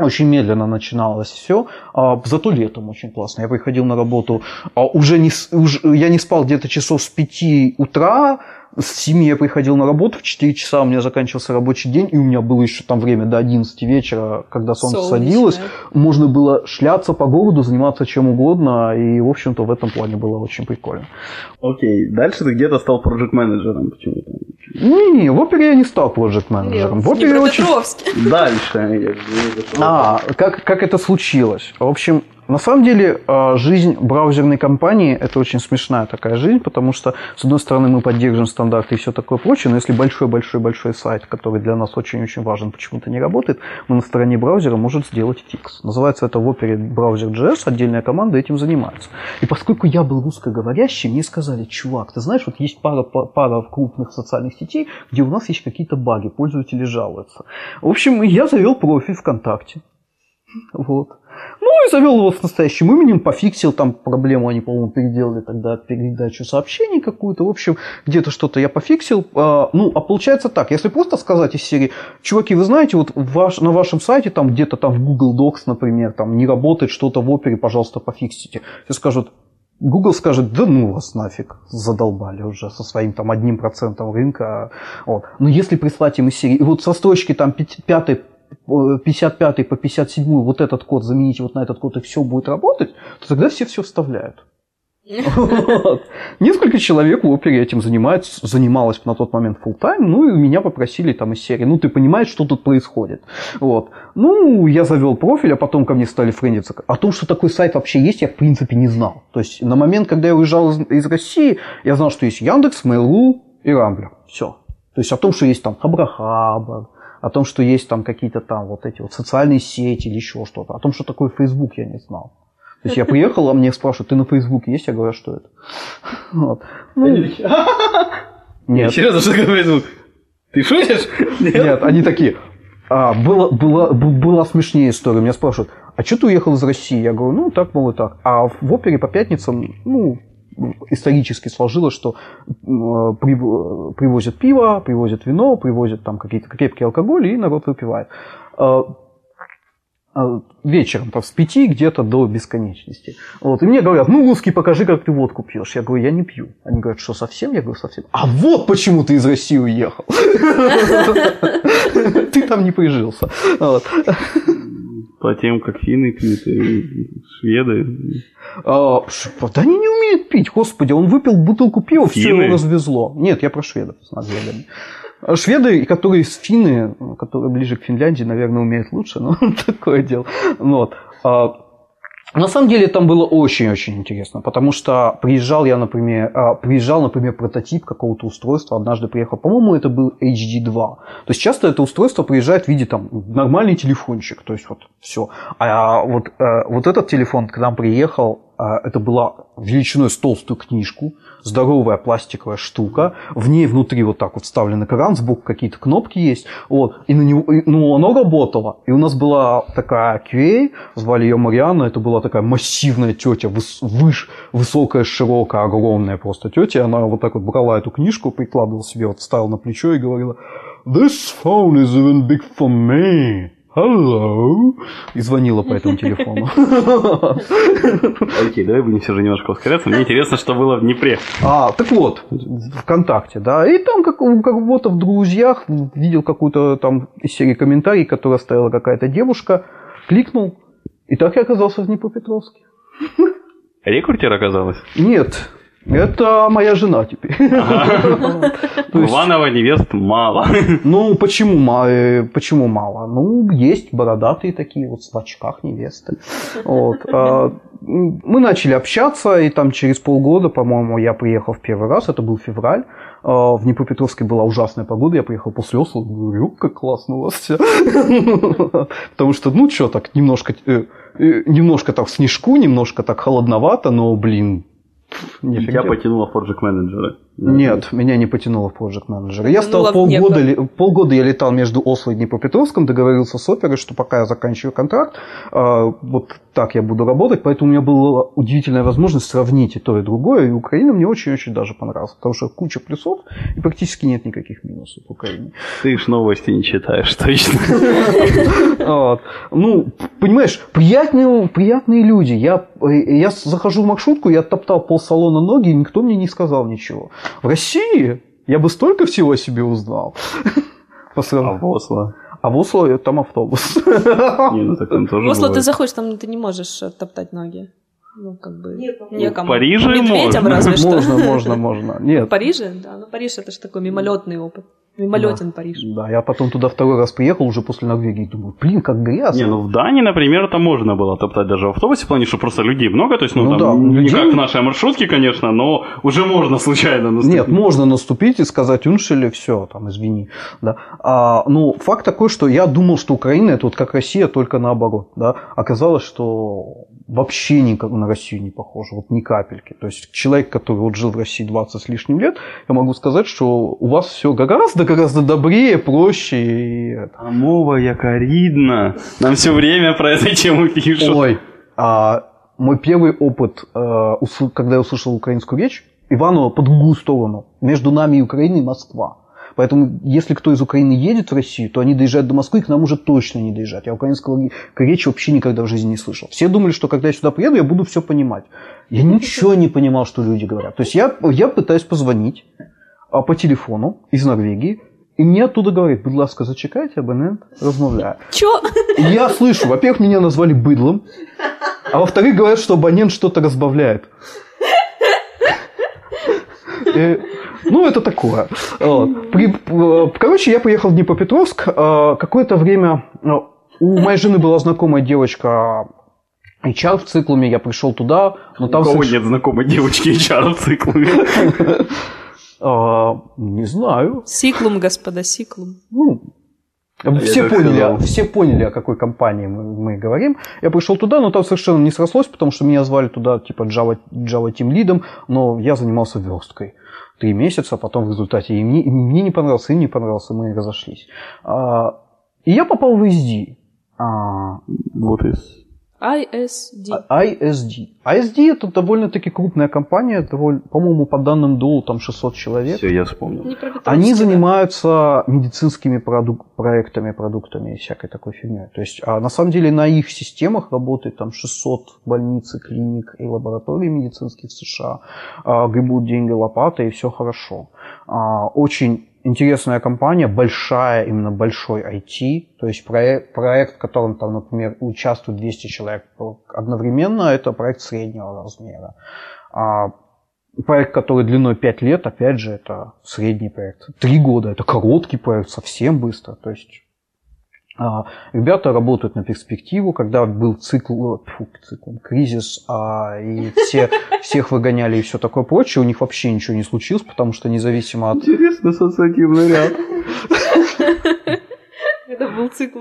очень медленно начиналось все, а, зато летом очень классно. Я приходил на работу, а, уже не, с- уж- я не спал где-то часов с 5 утра, с 7 я приходил на работу, в 4 часа у меня заканчивался рабочий день, и у меня было еще там время до 11 вечера, когда солнце Солнечное. садилось. Можно было шляться по городу, заниматься чем угодно, и, в общем-то, в этом плане было очень прикольно. Окей, дальше ты где-то стал проект-менеджером почему-то. Не-не, в опере я не стал проект-менеджером. В опере очень... Дальше. я не зашел. А, как, как это случилось? В общем, на самом деле, э, жизнь браузерной компании – это очень смешная такая жизнь, потому что, с одной стороны, мы поддерживаем стандарты и все такое прочее, но если большой-большой-большой сайт, который для нас очень-очень важен, почему-то не работает, мы на стороне браузера может сделать фикс. Называется это в опере браузер.js, отдельная команда этим занимается. И поскольку я был русскоговорящий, мне сказали, чувак, ты знаешь, вот есть пара, па- пара крупных социальных сетей, где у нас есть какие-то баги, пользователи жалуются. В общем, я завел профиль ВКонтакте. Вот. Ну и завел его с настоящим именем, пофиксил там проблему, они, по-моему, переделали тогда передачу сообщений какую-то. В общем, где-то что-то я пофиксил. А, ну, а получается так, если просто сказать из серии, чуваки, вы знаете, вот ваш, на вашем сайте, там где-то там в Google Docs, например, там не работает что-то в опере, пожалуйста, пофиксите. Все скажут, Google скажет, да ну вас нафиг, задолбали уже со своим там одним процентом рынка. Вот. Но если прислать им из серии, и вот со строчки там пятой 55 по 57 вот этот код заменить вот на этот код, и все будет работать, то тогда все все вставляют. Несколько человек в опере этим занимается, занималось на тот момент full time, ну и меня попросили там из серии, ну ты понимаешь, что тут происходит. Вот. Ну, я завел профиль, а потом ко мне стали френдиться. О том, что такой сайт вообще есть, я в принципе не знал. То есть на момент, когда я уезжал из, из России, я знал, что есть Яндекс, Mail.ru и Рамблер. Все. То есть о том, что есть там Хабрахабр, о том, что есть там какие-то там вот эти вот социальные сети или еще что-то. О том, что такое Facebook, я не знал. То есть я приехал, а мне спрашивают, ты на Facebook есть? Я говорю, а что это? Вот. Ну, нет, Серьезно, что такое Facebook? Ты шутишь? нет, они такие. А, было, было, была смешнее история. Меня спрашивают, а что ты уехал из России? Я говорю, ну так, мол, и так. А в опере по пятницам, ну, исторически сложилось, что э, прив- привозят пиво, привозят вино, привозят там какие-то крепкие алкоголь, и народ выпивает. А, вечером, там, с пяти где-то до бесконечности. Вот. И мне говорят, ну, русский, покажи, как ты водку пьешь. Я говорю, я не пью. Они говорят, что совсем? Я говорю, совсем. А вот почему ты из России уехал. Ты там не прижился. По тем, как финны пьют, и шведы. А, Да они не умеют пить, господи, он выпил бутылку пива, все его развезло. Нет, я про шведов с норвегами. А Шведы, которые с финны, которые ближе к Финляндии, наверное, умеют лучше, но такое дело. Вот. А, На самом деле там было очень-очень интересно, потому что приезжал я, например, а, приезжал, например, прототип какого-то устройства, однажды приехал, по-моему, это был HD2. То есть часто это устройство приезжает в виде там нормальный телефончик, то есть вот все. А вот, э, вот этот телефон к нам приехал, это была величиной с толстую книжку, здоровая пластиковая штука, в ней внутри вот так вот вставлен экран, сбоку какие-то кнопки есть, вот, и на него, и, ну, оно работало, и у нас была такая QA, звали ее Марианна, это была такая массивная тетя, выс, выш, высокая, широкая, огромная просто тетя, она вот так вот брала эту книжку, прикладывала себе, вот ставила на плечо и говорила, This phone is even big for me. Hello. И звонила по этому телефону. Окей, давай будем все же немножко ускоряться. Мне интересно, что было в Днепре. А, так вот, ВКонтакте, да. И там как у кого-то в друзьях видел какую-то там из серии комментарий, которую оставила какая-то девушка, кликнул, и так я оказался в Днепропетровске. Рекрутер оказалось? Нет, это моя жена теперь. Есть- Иванова невест мало. Ну, почему, ма- э, почему мало? Ну, есть бородатые такие вот в очках невесты. Вот. А, Мы начали общаться, и там через полгода, по-моему, я приехал в первый раз, это был февраль. А, В Днепропетровске была ужасная погода, я приехал после Осло, говорю, как классно у вас все. Потому что, ну, что так, немножко, э, э, немножко так снежку, немножко так холодновато, но, блин, нифига. потянуло Project менеджера. Нет, меня не потянуло в Project Manager. Я стал полгода, ли- полгода я летал между Осло и Днепропетровском, договорился с оперой, что пока я заканчиваю контракт, э, вот так я буду работать, поэтому у меня была удивительная возможность сравнить и то, и другое, и Украина мне очень-очень даже понравилась, потому что куча плюсов и практически нет никаких минусов в Украине. Ты ж новости не читаешь, точно. Ну, понимаешь, приятные, приятные люди. Я, я захожу в маршрутку, я топтал полсалона ноги, и никто мне не сказал ничего. В России я бы столько всего себе узнал. А в Осло? А в Осло там автобус. Не, ну так там тоже В Осло ты бывает. заходишь, там ты не можешь э, топтать ноги. Ну, как бы, некому. В Париже Медведям можно. разве что. Можно, можно, можно. В Нет. Париже, да, ну Париж это же такой мимолетный опыт. Мимолетен Париж. Да, я потом туда второй раз приехал уже после Норвегии. Думаю, блин, как грязно. Не, ну в Дании, например, это можно было топтать даже в автобусе, в плане, что просто людей много, то есть, ну, Ну там, да, не людей- как в нашей маршрутке, конечно, но уже можно случайно наступить. Нет, можно наступить и сказать уншели, все, там, извини. Да. А, ну, факт такой, что я думал, что Украина это вот как Россия, только наоборот. Да. Оказалось, что вообще никак на Россию не похоже, вот ни капельки. То есть человек, который вот жил в России 20 с лишним лет, я могу сказать, что у вас все гораздо-гораздо добрее, проще. И... это. А мова яка рідна. Нам все время про эту тему пишут. Ой, а, мой первый опыт, э, когда я услышал украинскую речь, Иваново по другую сторону. Между нами и Украиной Москва. Поэтому, если кто из Украины едет в Россию, то они доезжают до Москвы, и к нам уже точно не доезжать. Я украинского ре- речи вообще никогда в жизни не слышал. Все думали, что когда я сюда приеду, я буду все понимать. Я ничего не понимал, что люди говорят. То есть я, я пытаюсь позвонить а, по телефону из Норвегии, и мне оттуда говорят, будь ласка, зачекайте, абонент розмовляє. Чё? И я слышу, во-первых, меня назвали быдлом, а во-вторых, говорят, что абонент что-то разбавляет. Э, Ну, это такое. Вот. При- э, короче, я поехал в Днепропетровск. Э, Какое-то время э, у моей жены была знакомая девочка HR в циклуме, я пришел туда, но там... У кого соверш- нет знакомой девочки HR в цикле? А, Не знаю. Сиклум, господа, сиклум. Ну, все так поняли, все поняли, о какой компании мы, мы говорим. Я пришел туда, но там совершенно не срослось, потому что меня звали туда типа Java, Java Team лидом, но я занимался версткой. Три месяца, потом в результате и мне, мне не понравился, им не понравился, мы разошлись. А, и я попал в SD. А, Вот из... ISD. ISD. ISD это довольно-таки крупная компания, довольно, по-моему, по данным Доу там 600 человек. Все, я вспомнил. Они да. занимаются медицинскими продук- проектами, продуктами и всякой такой фигней. То есть, а на самом деле на их системах работает там 600 больниц, клиник и лабораторий медицинских в США. А, гребут деньги лопатой, и все хорошо. А, очень интересная компания, большая, именно большой IT. То есть проект, проект, в котором там, например, участвует 200 человек одновременно, это проект среднего размера. А, Проект, который длиной 5 лет, опять же, это средний проект. Три года это короткий проект, совсем быстро. То есть ребята работают на перспективу, когда был цикл, фу, цикл кризис, а, и все, всех выгоняли и все такое прочее, у них вообще ничего не случилось, потому что независимо от... Интересный ассоциативный ряд. Это был цикл.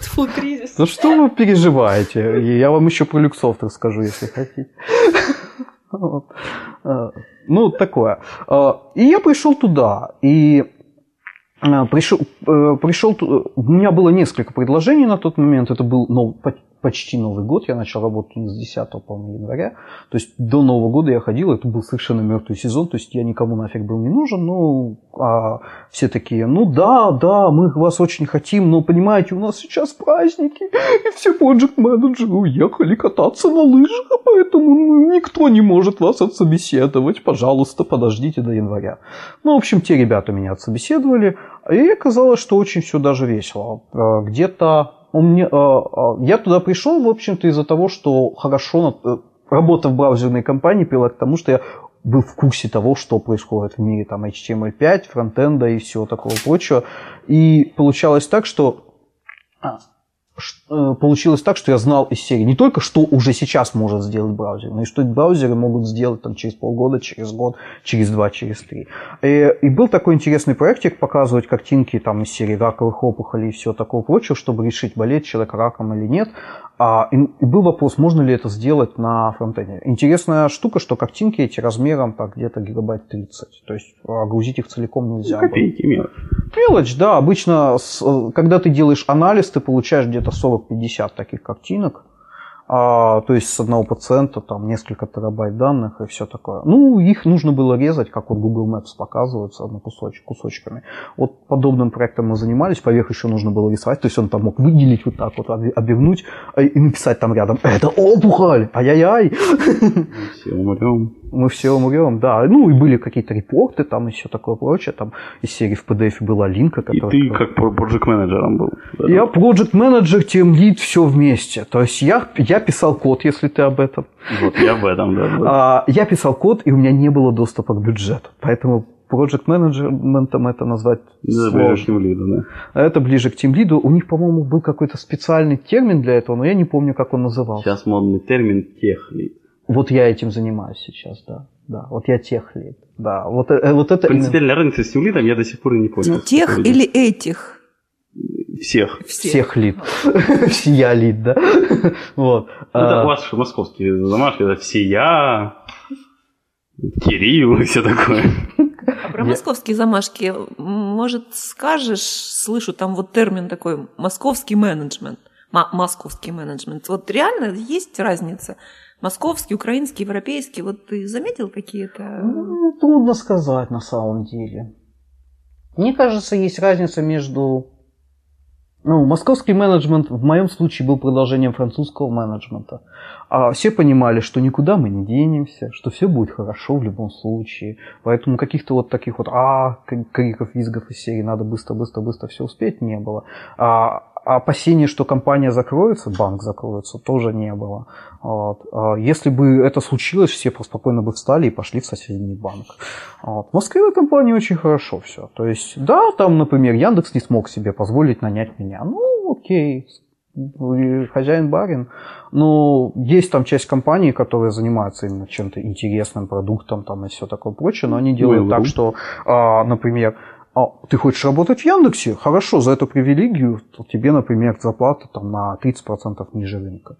Фу, кризис. Ну что вы переживаете? Я вам еще про люксофт расскажу, если хотите. Вот. А, Ну, такое. А, И я пришел туда, и а, пришел, э, пришел, у меня было несколько предложений на тот момент, это был по- почти Новый год, я начал работать не с 10 по-моему, января, то есть до Нового года я ходил, это был совершенно мертвый сезон, то есть я никому нафиг был не нужен, ну, а все такие, ну да, да, мы вас очень хотим, но понимаете, у нас сейчас праздники, и все проект-менеджеры уехали кататься на лыжах, а поэтому никто не может вас отсобеседовать, пожалуйста, подождите до января. Ну, в общем, те ребята меня отсобеседовали, и оказалось, что очень все даже весело. Э, Где-то у меня, э, э, я туда пришел, в общем-то, из-за того, что хорошо э, работа в браузерной компании привела к тому, что я был в курсе того, что происходит в мире там HTML5, фронтенда и всего такого прочего. И получалось так, что а, получилось так, что я знал из серии не только, что уже сейчас может сделать браузер, но и что браузеры могут сделать там, через полгода, через год, через два, через три. И, и был такой интересный проектик показывать картинки там, из серии раковых опухолей и всего такого прочего, чтобы решить, болеет человек раком или нет. А, и, был вопрос, можно ли это сделать на фронтенде. Интересная штука, что картинки эти размером так, где-то гигабайт 30. То есть а, грузить их целиком нельзя. было. Копейки, мелочь. Мелочь, да. Обычно, с- э, когда ты делаешь анализ, ты получаешь где-то 40-50 таких картинок. А, то есть с одного пациента там несколько терабайт данных и все такое. Ну, их нужно было резать, как вот Google Maps показывается, на кусоч, кусочками. Вот подобным проектом мы занимались, поверх еще нужно было рисовать, то есть он там мог выделить вот так вот, обе- обернуть э, и написать там рядом, это опухоль, ай-яй-яй. Все умрем. Мы все умрем, да. Ну, и были какие-то репорты там и все такое прочее. Там из серии в PDF была линка, И которая... ты как про- проект-менеджером был. этом. Я проект менеджер, тем лид, все вместе. То есть я, я писал код, если ты об этом. Вот я в этом, да. был. А, я писал код, и у меня не было доступа к бюджету. Поэтому проект менеджментом это назвать Да, сложно. ближе к тем лиду, да. А Это ближе к тимлиду. У них, по-моему, был какой-то специальный термин для этого, но я не помню, как он назывался. Сейчас модный термин техлид. Вот я этим занимаюсь сейчас, да. Да, вот я техлид. Да, вот, э, вот это... именно- Принципиальная разница с тем лидом я до сих пор и не понял. Ну, тех или этих? Всех. Всех лид. Всея лид, да. Вот. Ну, Это А, ваш московский замашки, это все я, Кирилл и все такое. А про Я- московские замашки, может, скажешь, слышу там вот термин такой «московский менеджмент». Московский менеджмент. Вот реально есть разница? Московский, украинский, европейский. Вот ты заметил какие-то? ну, Трудно сказать на самом деле. Мне кажется, есть разница между... Ну, московский менеджмент в моем случае был продолжением французского менеджмента. А все понимали, что никуда мы не денемся, что все будет хорошо в любом случае. Поэтому каких-то вот таких вот а криков, визгов из серии надо быстро, быстро, быстро все успеть не было. А опасений, что компания закроется, банк закроется, тоже не было. Вот. А Если бы это случилось, все спокойно бы встали и пошли в соседний банк. Вот. В Москве в компании очень хорошо все. То есть, да, там, например, Яндекс не смог себе позволить нанять меня. Ну, окей, вы хозяин-барин. Но есть там часть компаний, которые занимаются именно чем-то интересным продуктом там, и все такое прочее, но они делают Mail.ru. так, что, а, например, а, ты хочешь работать в Яндексе? Хорошо, за эту привилегию то тебе, например, зарплата там, на 30% ниже рынка.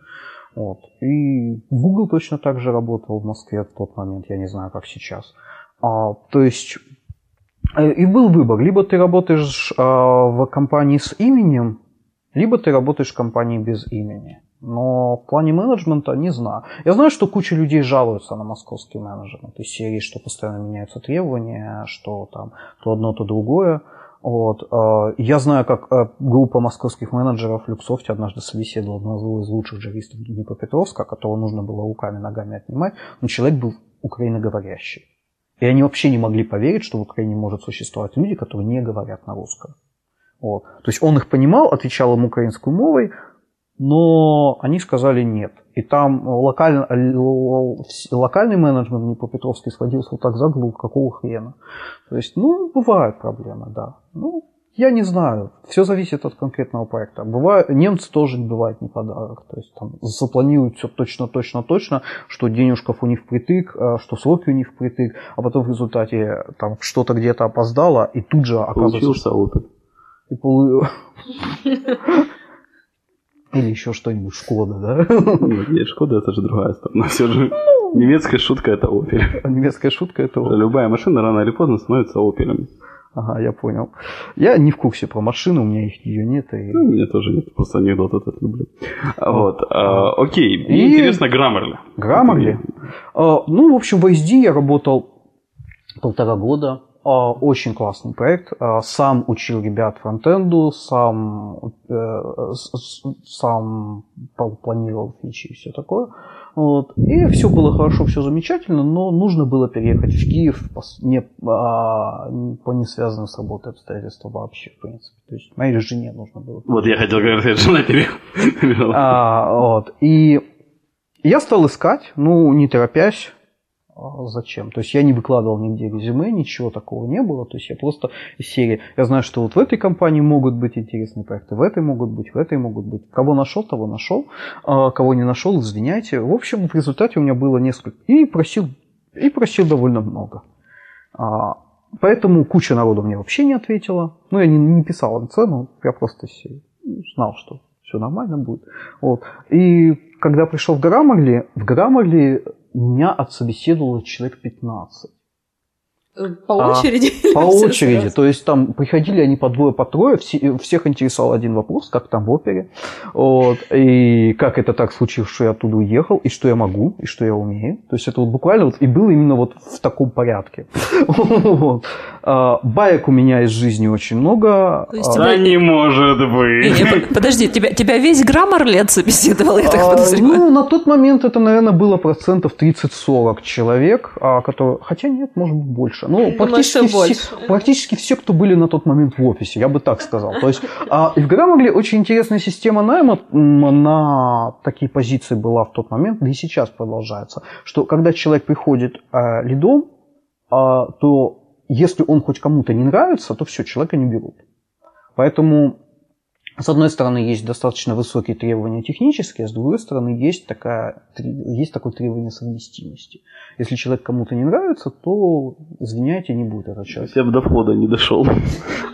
Вот. И Google точно так же работал в Москве в тот момент, я не знаю, как сейчас. А, то есть э, и был выбор. Либо ты работаешь а, в компании с именем, либо ты работаешь в компании без имени. Но в плане менеджмента не знаю. Я знаю, что куча людей жалуются на московский менеджмент из серии, что постоянно меняются требования, что там то одно, то другое. Вот. э, Я знаю, как э, группа московских менеджеров в Люксофте однажды собеседовала одного из лучших джавистов Днепропетровска, которого нужно было руками, ногами отнимать, но человек был украиноговорящий. И они вообще не могли поверить, что в Украине может существовать люди, которые не говорят на русском. Вот. То есть он их понимал, отвечал им украинской мовой, но они сказали нет. И там локаль- л- вс- локальный менеджмент Днепропетровский схватился вот так за голову, какого хрена. То есть, ну, бывают проблемы, да. Ну, я не знаю, все зависит от конкретного проекта. Бывает, немцы тоже бывает не подарок. То есть там запланируют все точно, точно, точно, что денежков у них впритык, а, что сроки у них впритык, а потом в результате там что-то где-то опоздало, и тут же оказывается, Получился опыт. и полу- Или еще что-нибудь Шкода, да? Нет, нет, Шкода это же другая сторона. Все же немецкая шутка это опель. Немецкая шутка это... вот. Любая машина рано или поздно становится опелем. Ага, я понял. Я не в курсе про машину, у меня их ее нет. И... Ну, у меня тоже нет, просто анекдот этот люблю. А, Вот, а, окей. И- интересно Grammarly. Grammarly? А, ну, в общем, в SD я работал полтора года. А, Очень классный проект. А, Сам учил ребят фронтенду, сам, э, сам пл- планировал фичи и все такое. Вот. И все было хорошо, все замечательно, но нужно было переехать в Киев по, не, а, по не связанным с работой обстоятельствам вообще, в принципе. То есть моей жене нужно было. Вот я хотел как раз сказать, жена переехала. А, вот. И я стал искать, ну, не торопясь. А Зачем? То есть я не выкладывал нигде резюме, ничего такого не было. То есть я просто из серии, я знаю, что вот в этой компании могут быть интересные проекты, в этой могут быть, в этой могут быть. Кого нашел, того нашел. А кого не нашел, извиняйте. В общем, в результате у меня было несколько. И просил, и просил довольно много. А, поэтому куча народу мне вообще не ответила. Ну, я не, не писал им цену, я просто знал, что все нормально будет. Вот. И когда пришел в Grammarly, в Grammarly меня отсобеседовало человек 15. По очереди? А, по очереди. То есть там приходили они по двое, по трое. все- всех интересовал один вопрос, как там в опере. Вот, и как это так случилось, что я оттуда уехал, и что я могу, и что я умею. То есть это вот буквально вот и было именно вот в таком порядке. Вот. А, Баек у меня из жизни очень много. Есть А, тебя- Да не может Не, быть. не, по- подожди, тебя, тебя весь Граммарли отсобеседовал, я так А, подозреваю. Ну, на тот момент это, наверное, было процентов 30-40 человек, а, которые... Хотя нет, может быть, больше. Ну, практически, все, больше. практически все, кто были на тот момент в офисе, я бы так сказал. То есть а, в Граммарли очень интересная система найма на такие позиции была в тот момент, да и сейчас продолжается, что когда человек приходит а, лидом, а, то если он хоть кому-то не нравится, то все, человека не берут. Поэтому с одной стороны, есть достаточно высокие требования технические, а с другой стороны, есть, такая, есть такое требование совместимости. Если человек кому-то не нравится, то, извиняйте, не будет этот человек. Я бы до входа не дошел.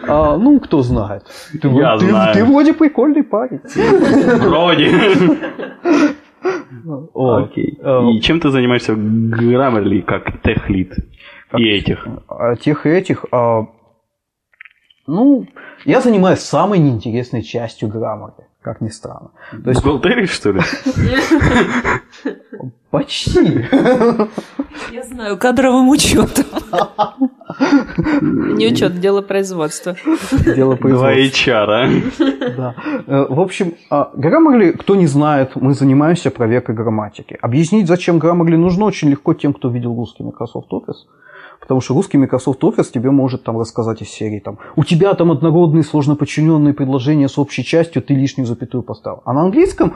А, ну, кто знает. Ты, Я ты- знаю. ты вроде прикольный парень. Вроде. Окей. Э, И чем ты занимаешься в Grammarly как техлит? И этих. А тех и этих. Ну, я занимаюсь самой неинтересной частью граммары, как ни странно. То есть Бухгалтерии, что ли? почти. Я знаю, кадровым учетом. Не учет, дело производства. Дело Два производства. HR. Да. Э, В общем, а, Grammarly, кто не знает, мы занимаемся проверкой грамматики. Объяснить, зачем Grammarly нужно, очень легко тем, кто видел русский Microsoft Office. Потому что русский Microsoft Office тебе может там рассказать из серии там, у тебя там однородные сложно подчиненные предложения с общей частью, ты лишнюю запятую поставил. А на английском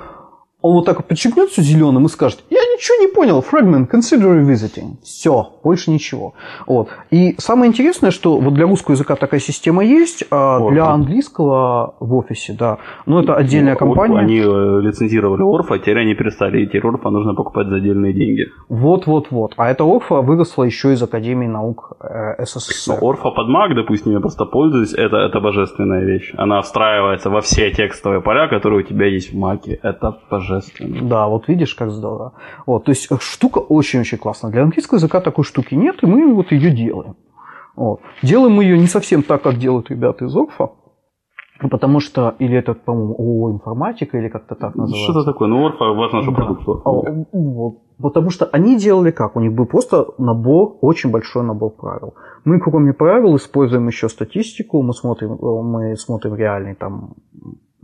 он вот так вот подчеркнет все зеленым и скажет, я ничего не понял, fragment, consider revisiting. Все, больше ничего. Вот. И самое интересное, что вот для русского языка такая система есть, а Орфа. для английского в офисе, да. Но это отдельная Орфу компания. Они э, лицензировали Орфа, а теперь они перестали. И теперь Орфа нужно покупать за отдельные деньги. Вот-вот-вот. А эта Орфа выросла еще из Академии наук э, Но СССР. Орфа под Mac, допустим, я просто пользуюсь, это, это божественная вещь. Она встраивается во все текстовые поля, которые у тебя есть в Маке. Это божественно. Да, вот видишь, как здорово. Вот, то есть э, штука очень-очень классная. Для английского языка такой штуки нет, и мы вот ее делаем. Вот. Делаем мы ее не совсем так, как делают ребята из Орфа, потому что, или это, по-моему, ООО информатика, или как-то так называется. Что-то такое. Ну, Орфа, вот наш Да. продукт. А, вот. Потому что они делали как? У них был просто набор, очень большой набор правил. Мы, кроме правил, используем еще статистику, мы смотрим, э, мы смотрим реальный там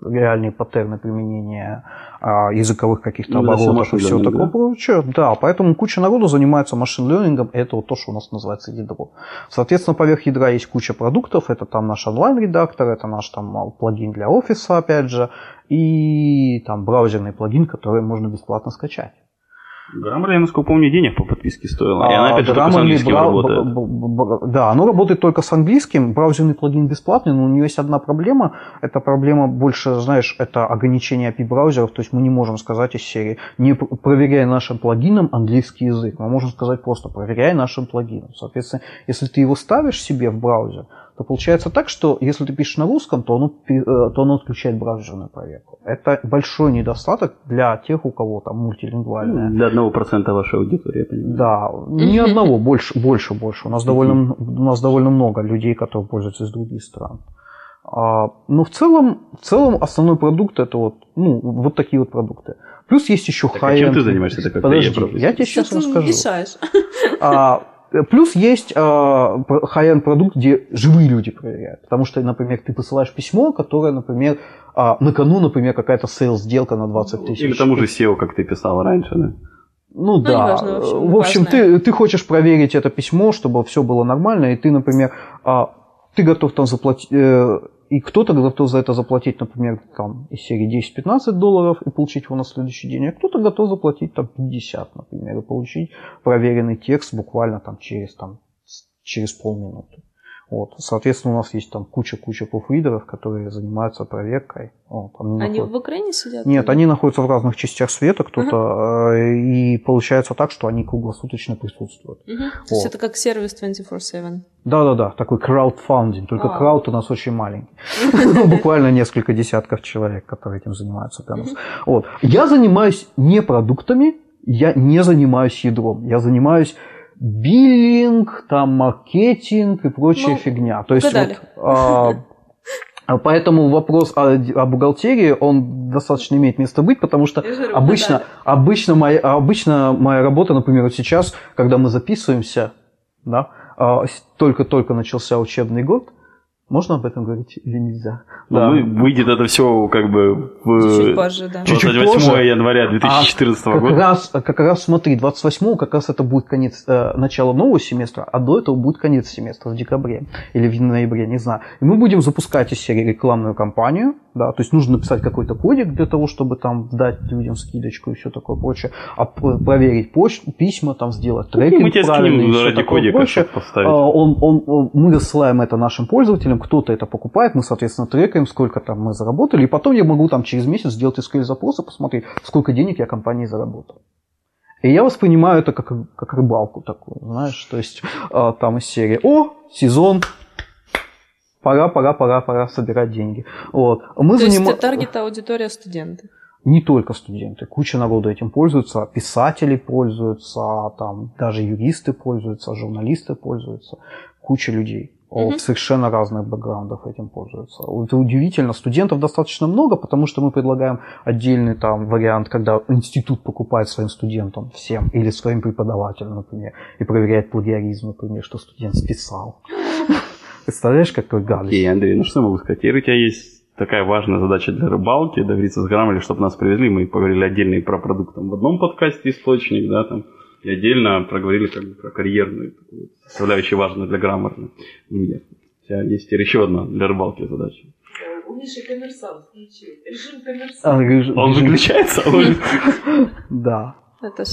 реальные паттерны применения а, языковых каких-то Ну, оборотов и всего такого да? прочего. Да, поэтому куча народу занимается машин-лернингом, это вот то, что у нас называется ядро. Соответственно, поверх ядра есть куча продуктов, это там наш онлайн-редактор, это наш там а, плагин для офиса, опять же, и там браузерный плагин, который можно бесплатно скачать. Grammarly, насколько помню, денег по подписке стоила. И она, А, опять же, только с английским бра- работает. б- б- б- Да, оно работает только с английским. Браузерный плагин бесплатный, но у нее есть одна проблема. Эта проблема больше, знаешь, это ограничение API браузеров. То есть мы не можем сказать из серии, не проверяй нашим плагином английский язык. Мы можем сказать просто, проверяй нашим плагином. Соответственно, если ты его ставишь себе в браузер, то получается так, что если ты пишешь на русском, то оно, э, то оно отключает браузерную проверку. Это большой недостаток для тех, у кого там мультилингвальная. Для одного процента вашей аудитории, я понимаю. Да, ни одного, больше, больше, больше. У нас довольно, у нас довольно много людей, которые пользуются из других стран. А, но в целом, в целом основной продукт это вот, ну, вот такие вот продукты. Плюс есть еще Так, а чем ты занимаешься? Это как Подожди, я тебе сейчас расскажу. мешаешь? А, плюс есть high-end продукт, где живые люди проверяют. Потому что, например, ты посылаешь письмо, которое, например, а, на кону, например, какая-то сейл-сделка на 20 тысяч. Или тому же SEO, как ты писал раньше, да? Ну да. неважно, в общем, в общем, ты, ты хочешь проверить это письмо, чтобы все было нормально, и ты, например, а, ты готов там заплатить, э, и кто-то готов за это заплатить, например, там из серии 10-15 долларов и получить его на следующий день, а кто-то готов заплатить там 50, например, и получить проверенный текст буквально там через, там, через полминуты. Вот. Соответственно, у нас есть там куча-куча пруфридеров, которые занимаются проверкой. Вот, там Они находят- в Украине сидят? Нет, они находятся в разных частях света, кто-то, э, и получается так, что они круглосуточно присутствуют. Мгм. То есть Вот. это как сервис 24-7. Да-да-да, такой краудфандинг, только А. крауд у нас очень маленький. Ну, Буквально несколько десятков человек, которые этим занимаются. Вот. Я занимаюсь не продуктами, я не занимаюсь ядром. Я занимаюсь биллинг, там маркетинг и прочая Ну, фигня. То есть вот, а, Поэтому вопрос о, о бухгалтерии, он достаточно имеет место быть, потому что говорю, обычно, угадали. обычно, моя, обычно моя работа, например, вот сейчас, когда мы записываемся, да, а, только-только начался учебный год, можно об этом говорить или нельзя? Ну, Да. мы- выйдет это все как бы Чуть в позже, да. Чуть-чуть 28 позже. января 2014 как года. раз, как раз смотри, 28 как раз это будет конец, э, начало нового семестра, а до этого будет конец семестра в декабре или в ноябре, не знаю. И мы будем запускать из серии рекламную кампанию, да, то есть нужно написать какой-то кодик для того, чтобы там дать людям скидочку и все такое прочее, а проверить почту, письма, там сделать трекинг Мы тебе правильный скинем ради кодика, прочее. поставить. А, Он, он, он- мы рассылаем это нашим пользователям, кто-то это покупает, мы, соответственно, трекаем, сколько там мы заработали, и потом я могу там через месяц сделать SQL-запрос и посмотреть, сколько денег я компании заработал. И я воспринимаю это как, как рыбалку такую, знаешь, то есть а, там из серии «О, сезон, пора, пора, пора, пора собирать деньги». Вот. Мы То есть занима- таргет аудитория студенты. не только студенты, куча народу этим пользуются, писатели пользуются, там даже юристы пользуются, журналисты пользуются, куча людей. Вот, Мгм. совершенно разных бэкграундов этим пользуются. Это удивительно. Студентов достаточно много, потому что мы предлагаем отдельный там вариант, когда институт покупает своим студентам всем или своим преподавателям, например, и проверяет плагиаризм, например, что студент списал. Представляешь, какой гадость? Окей, Андрей, ну что я могу сказать? Теперь у тебя есть такая важная задача для рыбалки, договориться с Граммали, чтобы нас привезли. Мы поговорили отдельно и про продукт там, в одном подкасте «Источник», да, там, и отдельно проговорили как бы, про карьерную такую составляющую важную для граммарной людях. У тебя есть теперь еще одна для рыбалки задача. У Миши коммерсант включил. Режим А, коммерсант. режим- Он выключается? Да. Это ж...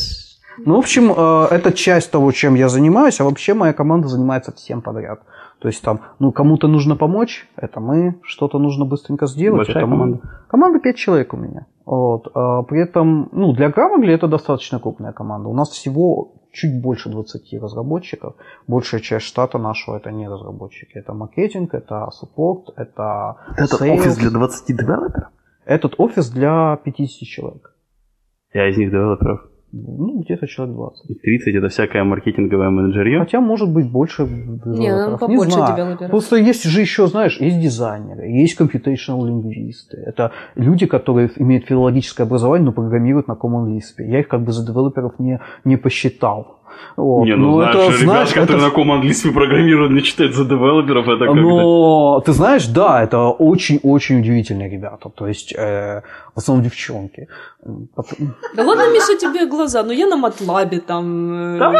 Ну, в общем, э, это часть того, чем я занимаюсь, а вообще моя команда занимается всем подряд. То есть там, ну, кому-то нужно помочь, это мы, что-то нужно быстренько сделать. Большая это мы. команда? Команда 5 человек у меня. Вот. а При этом, ну, для Grammarly это достаточно крупная команда. У нас всего чуть больше 20 разработчиков. Большая часть штата нашего это не разработчики. Это маркетинг, это саппорт, это sales. 20 девелоперов? Этот офис для 50 человек. Я из них девелоперов. Ну, где-то человек 20. И 30 это всякое маркетинговое менеджерье. Хотя, может быть, больше Не, девелоперов. ну побольше знаю. девелоперов. Просто есть же еще, знаешь, есть дизайнеры, есть computational лингвисты. Это люди, которые имеют филологическое образование, но программируют на Common Lisp. Я их как бы за девелоперов не, не посчитал. Вот. Не, ну, Но знаешь, это, ребят, знаешь, которые это- на ком английский программируют, не читают за девелоперов, это как-то... но ты знаешь, да, это очень-очень удивительные ребята. То есть, э, в основном девчонки. Да ладно, Миша, тебе глаза. Ну я на Матлабе там... э, Да,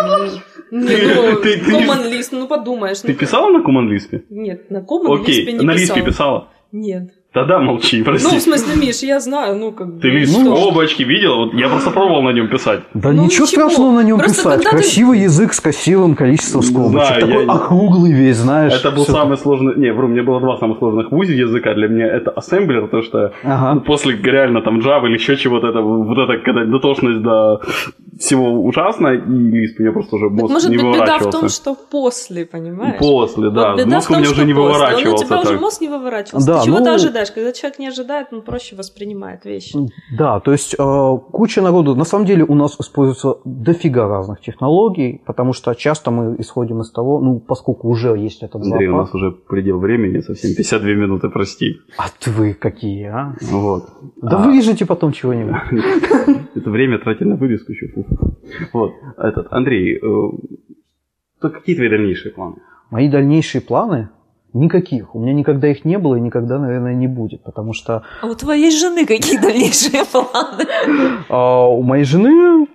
ну, ты- Common List, ну подумаешь. Ты ну, писала на Common Lisp? Нет, на Common Lisp Окей, не на Lisp писала. писала? Нет. Тогда молчи, Ну, прости. в смысле, Миш, я знаю, ну как бы... Ты лист ну, облачки видел? Вот я просто пробовал на нем писать. Да Ну, ничего ничего. страшного на нем Просто писать. когда ты- Красивый язык с красивым количеством скобочек. знаю, Такой я- округлый весь, знаешь. Это был самый сложный... Не, вру, мне было два самых сложных в УЗИ языка. Для меня это ассемблер, то что Ага. ну, после реально там Java или еще чего-то, это, вот это, когда дотошность до всего ужасно, и у меня просто уже Так мозг может не быть, беда выворачивался. в том, что после, понимаешь? После, да. Вот беда Мозг в у том, меня уже не после. Он у выворачивался тебя уже так. мозг не выворачивался. Да, Ты чего ну- ты ожидаешь? Когда человек не ожидает, он проще воспринимает вещи. Да, то есть э, куча народу. На самом деле у нас используется дофига разных технологий, потому что часто мы исходим из того, ну, поскольку уже есть этот Андрей, у зоопарк. нас уже предел времени совсем, 52 минуты, прости. А вы какие, а? Вот. Да А, вырежете потом чего-нибудь. Это время тратить на вывеску еще. Вот. Этот, Андрей, э, то какие твои дальнейшие планы? Мои дальнейшие планы? Никаких. У меня никогда их не было и никогда, наверное, не будет, потому что А у твоей жены какие дальнейшие планы? А у моей жены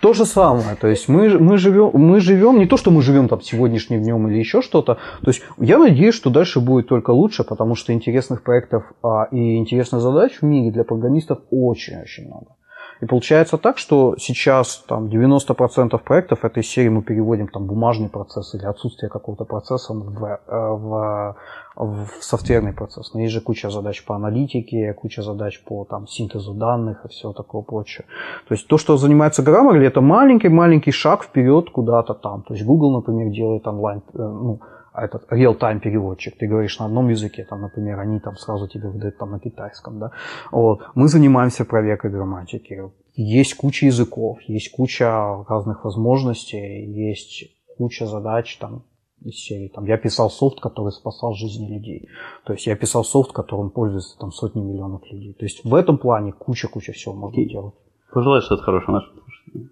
то же самое. То есть мы, мы, живем, мы живем, не то, что мы живем там сегодняшним днем или еще что-то. То есть я надеюсь, что дальше будет только лучше, потому что интересных проектов а, и интересных задач в мире для программистов очень-очень много. И получается так, что сейчас там 90% проектов этой серии мы переводим там бумажный процесс или отсутствие какого-то процесса в, э, в, в софтверный процесс. Но есть же куча задач по аналитике, куча задач по там, синтезу данных и все такое прочее. То есть то, что занимается Grammarly, это маленький-маленький шаг вперед куда-то там. То есть Google, например, делает онлайн, э, ну, этот real-time переводчик. Ты говоришь на одном языке, там, например, они там сразу тебе выдают там на китайском, да. Вот. Мы занимаемся проверкой грамматики. Есть куча языков, есть куча разных возможностей, есть куча задач там из серии. Там, я писал софт, который спасал жизни людей. То есть я писал софт, которым пользуются там сотни миллионов людей. То есть в этом плане куча-куча всего можно делать. Пожелай что-то хорошего нашим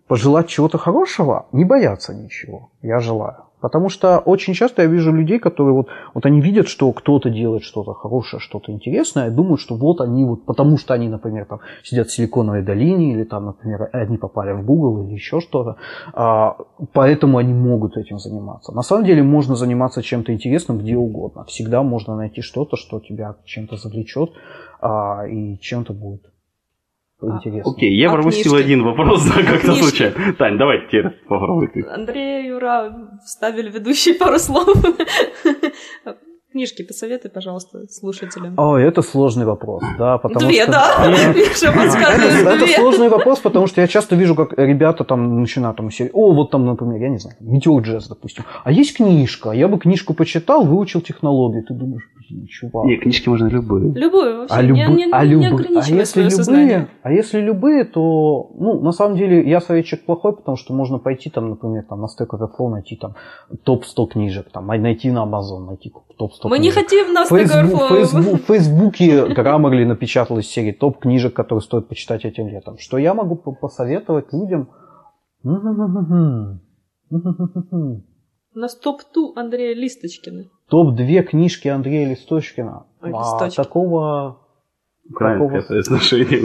Пожелать чего-то хорошего, не бояться ничего. Я желаю. Потому что очень часто я вижу людей, которые вот, вот они видят, что кто-то делает что-то хорошее, что-то интересное, и думают, что вот они вот, потому что они, например, там сидят в Силиконовой долине, или там, например, они попали в Google или еще что-то, а, поэтому они могут этим заниматься. На самом деле можно заниматься чем-то интересным где угодно. Всегда можно найти что-то, что тебя чем-то завлечет а, и чем-то будет интересно. Окей, я а пропустил книжки? один вопрос, да, как-то случайно. Тань, давай теперь попробуй ты. Андрей Юра вставили ведущие пару слов. Книжки посоветуй, пожалуйста, слушателям. О, это сложный вопрос, да, потому Две, что... да? это, это сложный вопрос, потому что я часто вижу, как ребята там начинают там серии, о, вот там, например, я не знаю, Meteor Jazz, допустим, а есть книжка, я бы книжку почитал, выучил технологию, ты думаешь, чувак. Не, книжки можно любые. Любую вообще. А, любы... не, не, а, любы... а если любые, сознание. а если любые, то, ну, на самом деле, я советчик плохой, потому что можно пойти там, например, там на Stack Overflow найти там топ 100 книжек, там, найти на Amazon, найти топ 100 Мы книжек. не хотим на Stack Overflow. Facebook, в Фейсбуке Grammarly напечатал из серии топ книжек, которые стоит почитать этим летом. Что я могу посоветовать людям? У нас топ-2 Андрея Листочкина. Топ-2 книжки Андрея Листочкина. Ой, а, такого, такого,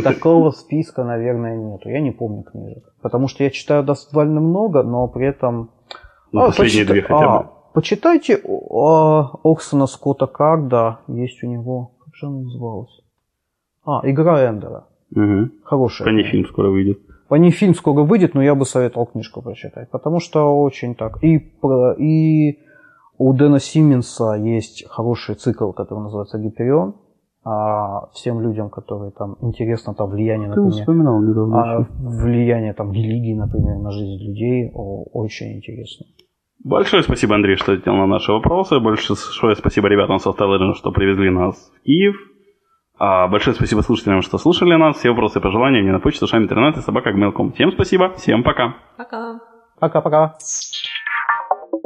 такого списка, наверное, нету. Я не помню книжек. Потому что я читаю довольно много, но при этом... Ну, а, последние почита... две хотя бы. А, почитайте а, Оксона Скотта Карда. Есть у него... Как же она называлась? А, «Игра Эндера». Угу. Хорошая. По ней фильм скоро выйдет. По ней фильм скоро выйдет, но я бы советовал книжку прочитать, потому что очень так. И, и у Дэна Симмонса есть хороший цикл, который называется «Гиперион», а всем людям, которые там интересно там влияние, например, вспоминал недавно а, влияние там религии, например, на жизнь людей, о, очень интересно. Большое спасибо, Андрей, что ответил на наши вопросы. Большое спасибо ребятам с Legends, что привезли нас в Киев. А большое спасибо слушателям, что слушали нас. Все вопросы и пожелания мне на почту шами интернет и собака Всем спасибо, всем пока. Пока. Пока-пока.